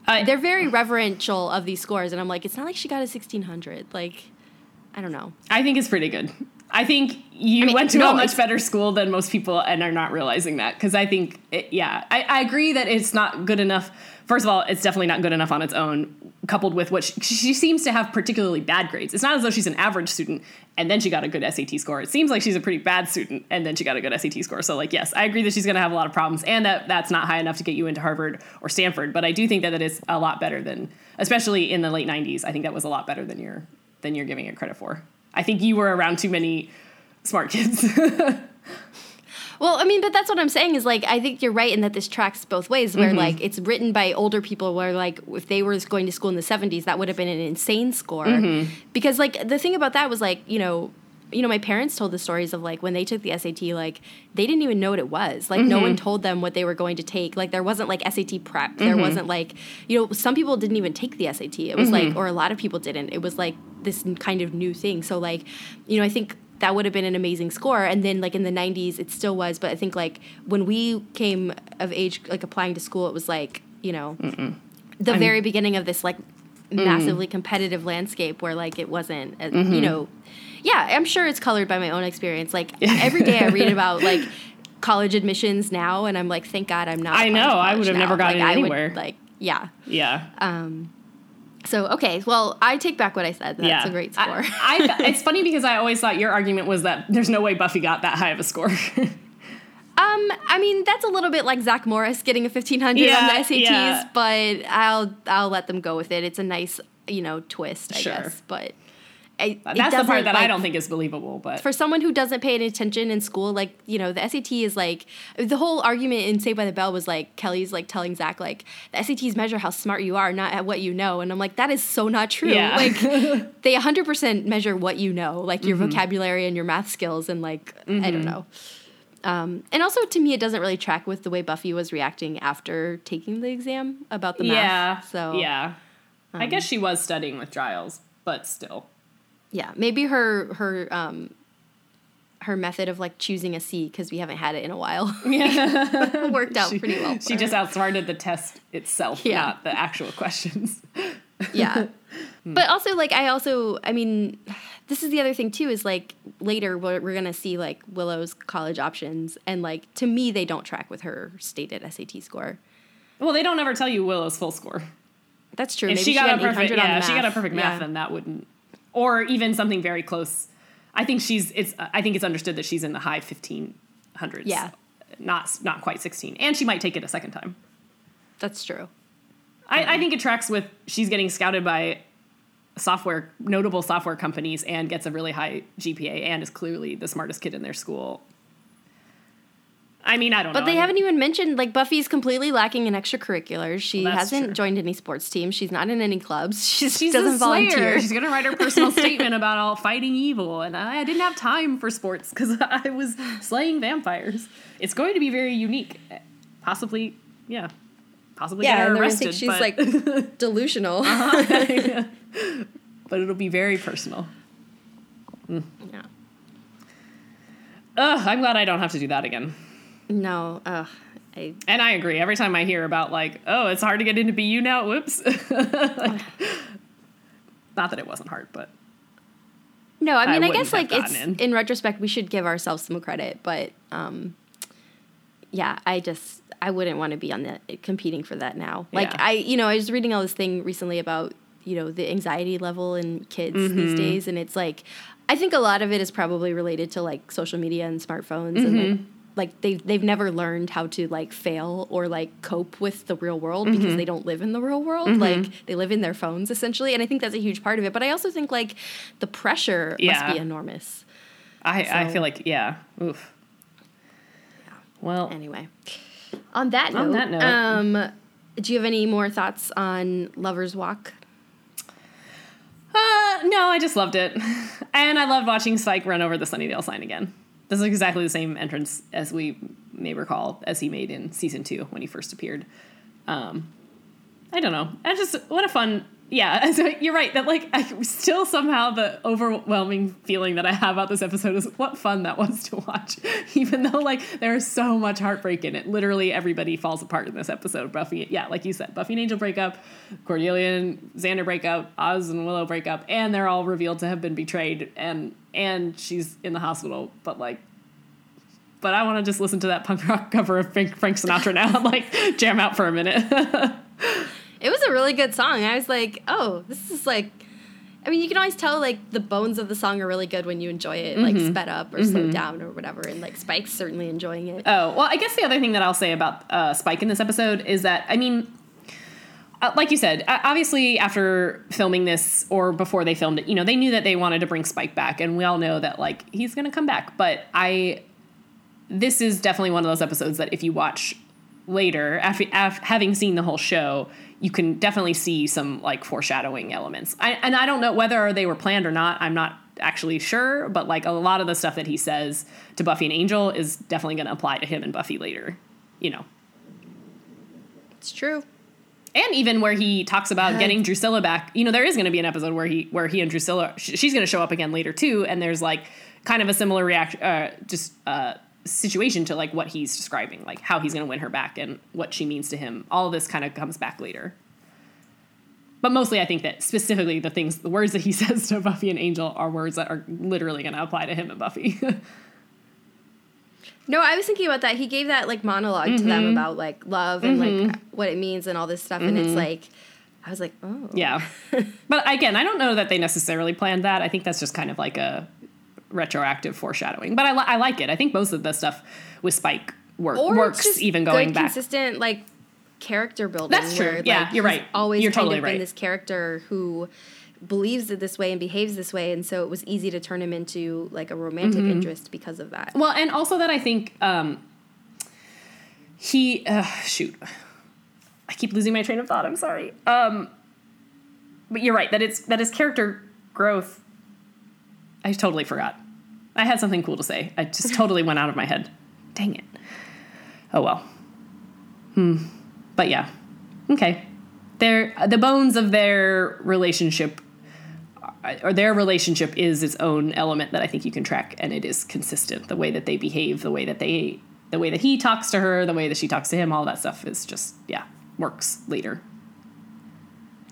I- they're very reverential of these scores, and I'm like, it's not like she got a 1600. Like, I don't know. I think it's pretty good. I think you I mean, went to no, a much better school than most people and are not realizing that. Because I think, it, yeah, I, I agree that it's not good enough. First of all, it's definitely not good enough on its own, coupled with what she, she seems to have particularly bad grades. It's not as though she's an average student and then she got a good SAT score. It seems like she's a pretty bad student and then she got a good SAT score. So, like, yes, I agree that she's going to have a lot of problems and that that's not high enough to get you into Harvard or Stanford. But I do think that it is a lot better than, especially in the late 90s, I think that was a lot better than you're, than you're giving it credit for. I think you were around too many smart kids. Well, I mean, but that's what I'm saying is like I think you're right in that this tracks both ways. Where Mm-hmm. like it's written by older people, where like if they were going to school in the 70s, that would have been an insane score. Mm-hmm. Because like the thing about that was like you know. You know, my parents told the stories of like when they took the SAT, like they didn't even know what it was. Like no one told them what they were going to take. Like there wasn't like SAT prep. There wasn't like, you know, some people didn't even take the SAT. It was like, or a lot of people didn't. It was like this kind of new thing. So like, you know, I think that would have been an amazing score. And then like in the 90s, it still was. But I think like when we came of age, like applying to school, it was like, you know, the very beginning of this like massively competitive landscape where like it wasn't, uh, you know, yeah, I'm sure it's colored by my own experience. Like every day I read about like college admissions now, and I'm like, thank God I'm not. I know, I would have now. never gotten like, I would, anywhere. like, yeah. yeah. So okay, well, I take back what I said. That's yeah. a great score. I, I, it's funny because I always thought your argument was that there's no way Buffy got that high of a score. Um, I mean that's a little bit like Zach Morris getting a fifteen hundred Yeah, on the SATs, yeah. but I'll I'll let them go with it. It's a nice you know twist, I Sure. guess. But I, That's the part that I don't think is believable. But For someone who doesn't pay any attention in school, like you know, the SAT is like the whole argument in Saved by the Bell was like Kelly's like telling Zach like the SATs measure how smart you are, not at what you know, and I'm like that is so not true. Yeah. Like they 100 percent measure what you know, like your Mm-hmm. vocabulary and your math skills, and like I don't know. Um, and also, to me, it doesn't really track with the way Buffy was reacting after taking the exam about the math. yeah, So yeah, I um, guess she was studying with Giles, but still. Yeah, maybe her her um, her method of like choosing a C because we haven't had it in a while Yeah. worked out she, pretty well. She her. just outsmarted the test itself, Yeah. not the actual questions. yeah. But also, like, I also, I mean, this is the other thing too is like later we're, we're gonna see like Willow's college options, and like to me they don't track with her stated SAT score. well, they don't ever tell you Willow's full score. That's true. If Maybe she got, a perfect, yeah, if she got a math. perfect Yeah. math, then that wouldn't, or even something very close. I think she's. It's. I think it's understood that she's in the high fifteen hundreds. Yeah. Not not quite sixteen, and she might take it a second time. That's true. I, I think it tracks with she's getting scouted by software notable software companies and gets a really high GPA and is clearly the smartest kid in their school. I mean, I don't know. But they I mean, haven't even mentioned like Buffy's completely lacking in extracurriculars. She Well, hasn't true. joined any sports teams. She's not in any clubs. She's, she She's doesn't a slayer. volunteer. She's gonna write her personal statement about all fighting evil, and I, I didn't have time for sports because I was slaying vampires. It's going to be very unique, possibly, yeah, possibly get her and arrested. think she's but, like delusional. Uh-huh. but it'll be very personal. Hmm. Yeah. Ugh, I'm glad I don't have to do that again. No, ugh, I And I agree. Every time I hear about like, oh, it's hard to get into BU now. Whoops. Like, not that it wasn't hard, but No, I mean, I, wouldn't guess like it's in. in. retrospect, we should give ourselves some credit, but um, yeah, I just I wouldn't want to be on that competing for that now. Like Yeah. I, you know, I was reading all this thing recently about you know the anxiety level in kids Mm-hmm. these days, and it's like I think a lot of it is probably related to like social media and smartphones Mm-hmm. like. Like they they've never learned how to like fail or like cope with the real world Mm-hmm. because they don't live in the real world. Like they live in their phones essentially, and I think that's a huge part of it. But I also think like the pressure Yeah. must be enormous. I, I feel like, yeah. Oof. Well, Anyway, on that note, On that note. um, do you have any more thoughts on Lover's Walk? uh, no, I just loved it, and I loved watching Spike run over the Sunnydale sign again. This is exactly the same entrance as we may recall as he made in season two when he first appeared. Um, I don't know. I just what a fun. Yeah, so you're right. That like I still somehow the overwhelming feeling that I have about this episode is what fun that was to watch. Even though like there's so much heartbreak in it. Literally everybody falls apart in this episode. Buffy, yeah, like you said, Buffy and Angel break up, Cordelia and Xander break up, Oz and Willow break up, and they're all revealed to have been betrayed. And and she's in the hospital, but like but I want to just listen to that punk rock cover of Frank, Frank Sinatra now and like jam out for a minute. It was a really good song. I was like, oh, this is like. I mean, you can always tell like the bones of the song are really good when you enjoy it, like mm-hmm. sped up or mm-hmm. slowed down or whatever. And like Spike's certainly enjoying it. Oh well, I guess the other thing that I'll say about uh, Spike in this episode is that I mean, uh, like you said, obviously after filming this or before they filmed it, you know, they knew that they wanted to bring Spike back, and we all know that like he's going to come back. But I this is definitely one of those episodes that if you watch later after, after having seen the whole show you can definitely see some like foreshadowing elements. I, and i don't know whether they were planned or not. I'm not actually sure but like a lot of the stuff that he says to buffy and angel is definitely going to apply to him and buffy later you know. It's true. And even where he talks about getting Drusilla back, you know, there is going to be an episode where he where he and Drusilla, she's going to show up again later too, and there's like kind of a similar reaction, uh, just uh, situation to like what he's describing, like how he's going to win her back and what she means to him. All of this kind of comes back later. But mostly, I think that specifically the things, the words that he says to Buffy and Angel are words that are literally going to apply to him and Buffy. no, I was thinking about that. He gave that like monolog mm-hmm. to them mm-hmm. about like love and mm-hmm. like what it means and all this stuff. Mm-hmm. And it's mm-hmm. like, I was like, oh. Yeah. but again, I don't know that they necessarily planned that. I think that's just kind of like a retroactive foreshadowing. But I, li- I like it. I think most of the stuff with Spike work, works even going good, back. Consistent like character building. That's true. Where, yeah, like, you're right. Always you're kind totally of right. been this character who believes it this way and behaves this way and so it was easy to turn him into like a romantic mm-hmm. interest because of that well and also that i think um he uh, shoot i keep losing my train of thought i'm sorry um but you're right that it's that his character growth I totally forgot. I had something cool to say. I just totally went out of my head. Dang it. Oh well. Hmm. But yeah. Okay. Their the bones of their relationship uh, or their relationship is its own element that I think you can track and it is consistent. The way that they behave, the way that they the way that he talks to her, the way that she talks to him, all that stuff is just yeah, works later.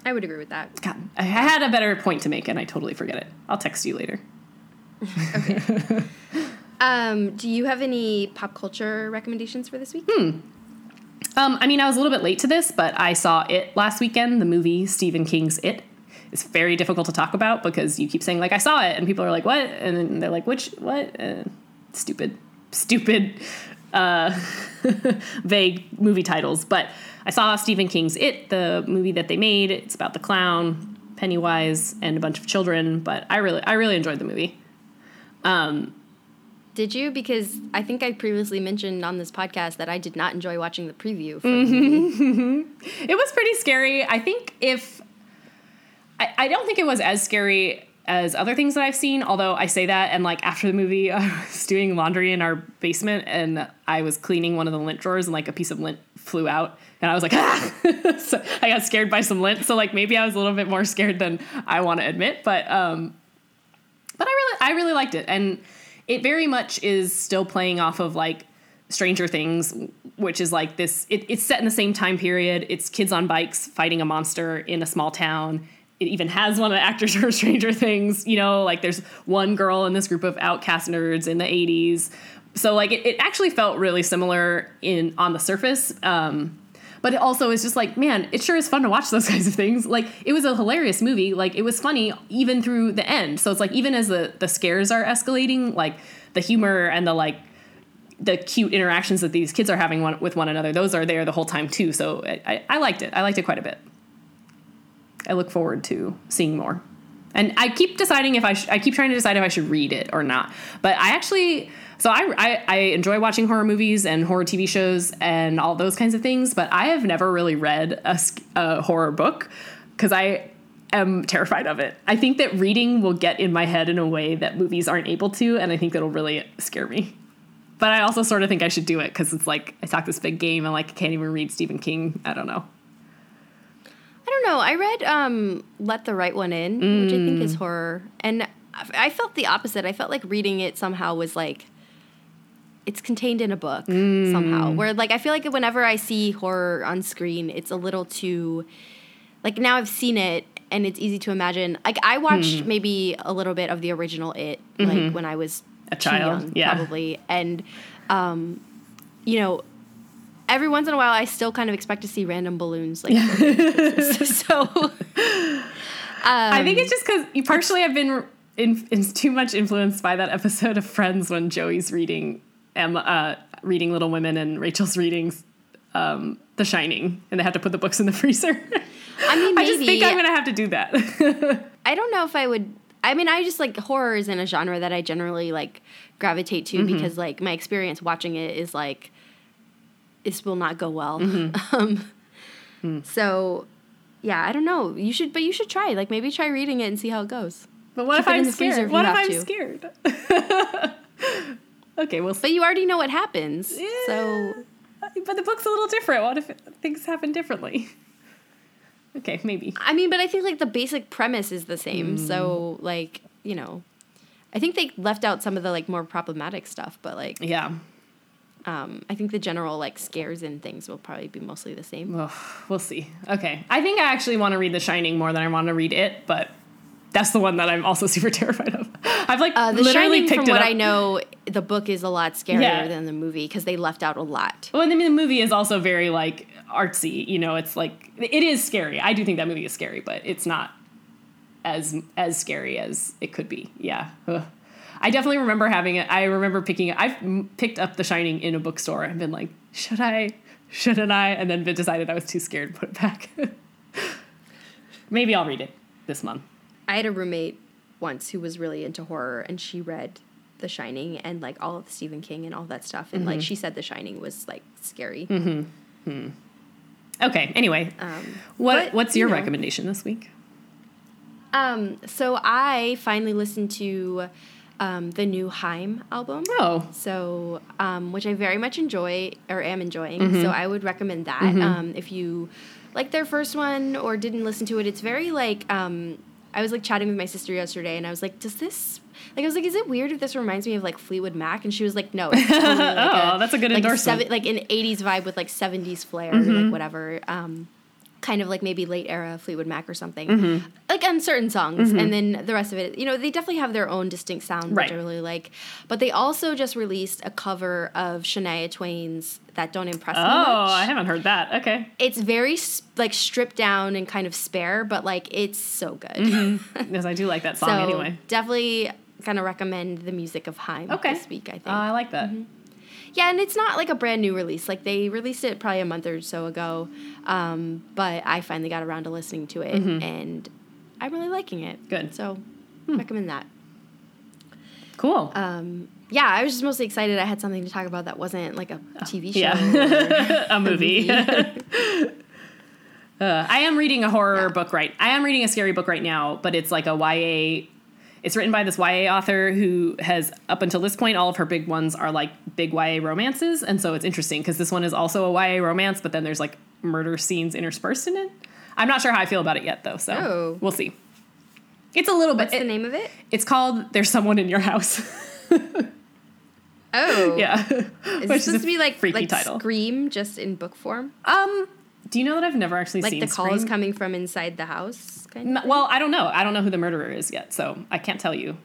I would agree with that. God, I had a better point to make and I totally forget it. I'll text you later okay. um, do you have any pop culture recommendations for this week? Hmm. Um, I mean, I was a little bit late to this, but I saw it last weekend, the movie Stephen King's It. It's very difficult to talk about because you keep saying, like, I saw it, and people are like, what? And they're like, which, what? Uh, stupid, stupid, uh, vague movie titles. But I saw Stephen King's It, the movie that they made. It's about the clown, Pennywise, and a bunch of children, but I really, I really enjoyed the movie. Um, did you? Because I think I previously mentioned on this podcast that I did not enjoy watching the preview. For mm-hmm. it was pretty scary. I think if I, I don't think it was as scary as other things that I've seen. Although I say that, and like after the movie, I was doing laundry in our basement, and I was cleaning one of the lint drawers, and like a piece of lint flew out, and I was like, ah! so I got scared by some lint. So like maybe I was a little bit more scared than I want to admit, but um, but I really I really liked it, and it very much is still playing off of like Stranger Things, which is like this. It, it's set in the same time period. It's kids on bikes fighting a monster in a small town. It even has one of the actors from Stranger Things. You know, like there's one girl in this group of outcast nerds in the '80s. So like it, it actually felt really similar in on the surface. Um, but it also is just like, man, it sure is fun to watch those kinds of things. Like it was a hilarious movie. Like it was funny even through the end. So it's like even as the the scares are escalating, like the humor and the like the cute interactions that these kids are having one, with one another, those are there the whole time too. So I, I, liked it. I liked it quite a bit. I look forward to seeing more. And I keep deciding if I sh- I keep trying to decide if I should read it or not. But I actually so I, I, I enjoy watching horror movies and horror TV shows and all those kinds of things, but I have never really read a, a horror book because I am terrified of it. I think that reading will get in my head in a way that movies aren't able to, and I think that'll really scare me. But I also sort of think I should do it because it's like I talk this big game and like I can't even read Stephen King. I don't know. I don't know. I read um, Let the Right One In, which I think is horror. And I felt the opposite. I felt like reading it somehow was like it's contained in a book mm. somehow. Where like I feel like whenever I see horror on screen, it's a little too like now I've seen it and it's easy to imagine. Like I watched mm. maybe a little bit of the original It like mm-hmm. when I was A child, young, yeah. probably. And um, you know, every once in a while I still kind of expect to see random balloons like so I think it's um, just because you partially I've been in, in too much influenced by that episode of Friends when Joey's reading Emma, uh, reading Little Women and Rachel's reading um, The Shining, and they have to put the books in the freezer. I mean I just think I'm gonna have to do that. I don't know if I would. I mean, I just like horror is in a genre that I generally like gravitate to because like my experience watching it is like this will not go well. um, So yeah, I don't know. You should, but you should try. Like maybe try reading it and see how it goes. but what Keep if I'm scared? if What if I'm to. scared? Okay, we'll see. But you already know what happens. So But the book's a little different. What if things happen differently? Okay, maybe. I mean, but I think like the basic premise is the same. Mm. So like you know, I think they left out some of the like more problematic stuff, but like Yeah. um, I think the general like scares and things will probably be mostly the same. Well, we'll see. Okay. I think I actually want to read The Shining more than I want to read it, but that's the one that I'm also super terrified of. I've like Uh, the literally Shining, picked from it what up. I know, the book is a lot scarier Yeah. than the movie because they left out a lot. Well, I mean, the movie is also very like artsy. You know, it's like it is scary. I do think that movie is scary, but it's not as as scary as it could be. Yeah. Ugh. I definitely remember having it. I remember picking it. I've m- picked up The Shining in a bookstore and been like, should I? Shouldn't I? And then decided I was too scared to put it back. Maybe I'll read it this month. I had a roommate once who was really into horror, and she read The Shining and like all of Stephen King and all that stuff, and Mm-hmm. like she said The Shining was like scary. Okay. Anyway, Um, what but, what's you your know. recommendation this week? um, so I finally listened to um, the new Haim album. Oh, So, um, which I very much enjoy or am enjoying. Mm-hmm. So I would recommend that. Um, if you like their first one or didn't listen to it, it's very like, um, I was like chatting with my sister yesterday and I was like, does this, like, I was like, is it weird if this reminds me of like Fleetwood Mac? And she was like, no. It's totally like Oh, that's a good like endorsement. seven- like an 80s vibe with like 70s flair, Mm-hmm. like whatever. Um, kind of like maybe late era Fleetwood Mac or something, Mm-hmm. like on certain songs, mm-hmm. and then the rest of it, you know, they definitely have their own distinct sound, Right. which I really like. But they also just released a cover of Shania Twain's "That Don't Impress oh, Me Much." Oh, I haven't heard that. Okay. It's very like stripped down and kind of spare, but like it's so good. Mm-hmm. Because I do like that song so anyway. definitely gonna recommend the music of Haim Okay. this week. I uh, think. Oh, I like that. Mm-hmm. Yeah, and it's not like a brand new release. Like they released it probably a month or so ago, um, but I finally got around to listening to it, and I'm really liking it. Mm-hmm. Good. So recommend that. Cool. Um, yeah, I was just mostly excited. I had something to talk about that wasn't like a TV show. yeah. or- a movie. Uh, I am reading a horror Yeah. book right. I am reading a scary book right now, but it's like a YA. It's written by this YA author who has, up until this point, all of her big ones are like big YA romances, and so it's interesting because this one is also a YA romance, but then there's like murder scenes interspersed in it. I'm not sure how I feel about it yet, though, so Oh. we'll see. It's a little What's bit. What's the name of it? It's called "There's Someone in Your House." Oh, yeah, Is Which this is supposed to be like freaky like title. Scream just in book form? Um, do you know that I've never actually Like seen the call is coming from inside the house, kind of. Well, I don't know. I don't know who the murderer is yet, so I can't tell you.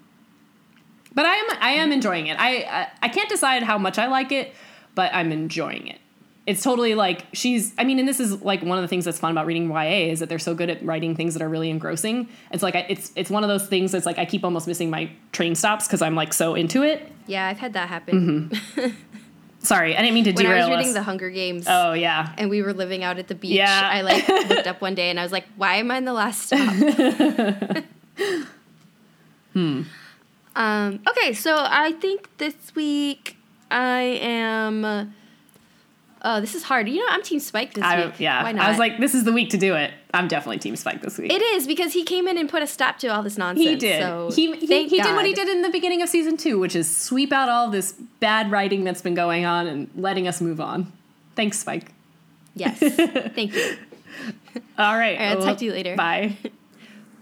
But I am I am enjoying it. I I, I can't decide how much I like it, but I'm enjoying it. It's totally like she's. I mean, and this is like one of the things that's fun about reading YA is that they're so good at writing things that are really engrossing. It's like I, it's it's one of those things that's like I keep almost missing my train stops because I'm like so into it. Yeah, I've had that happen. Mm-hmm. Sorry, I didn't mean to when I derail was reading us. The Hunger Games. oh yeah, and we were living out at the beach. Yeah. I like looked up one day and I was like, why am I in the last stop? Um, okay, so I think this week I am Oh, this is hard. You know, I'm Team Spike this I, week. yeah, Why not? I was like, this is the week to do it. I'm definitely Team Spike this week. it is because he came in and put a stop to all this nonsense. he did. So he he, thank he did what he did in the beginning of season two, which is sweep out all this bad writing that's been going on and letting us move on. Thanks, Spike. Yes. Thank you. All right. All right, I'll talk to you later. Bye.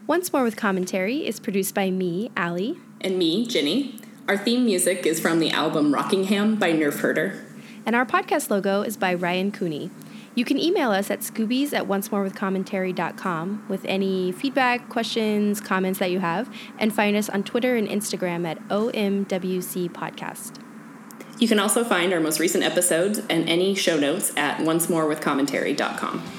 Once More with Commentary is produced by me, Allie. And me, Ginny. Our theme music is from the album Rockingham by Nerf Herder. And our podcast logo is by Ryan Cooney. You can email us at scoobies at oncemorewithcommentary.com with any feedback, questions, comments that you have, and find us on Twitter and Instagram at OMWC Podcast. You can also find our most recent episodes and any show notes at oncemorewithcommentary.com.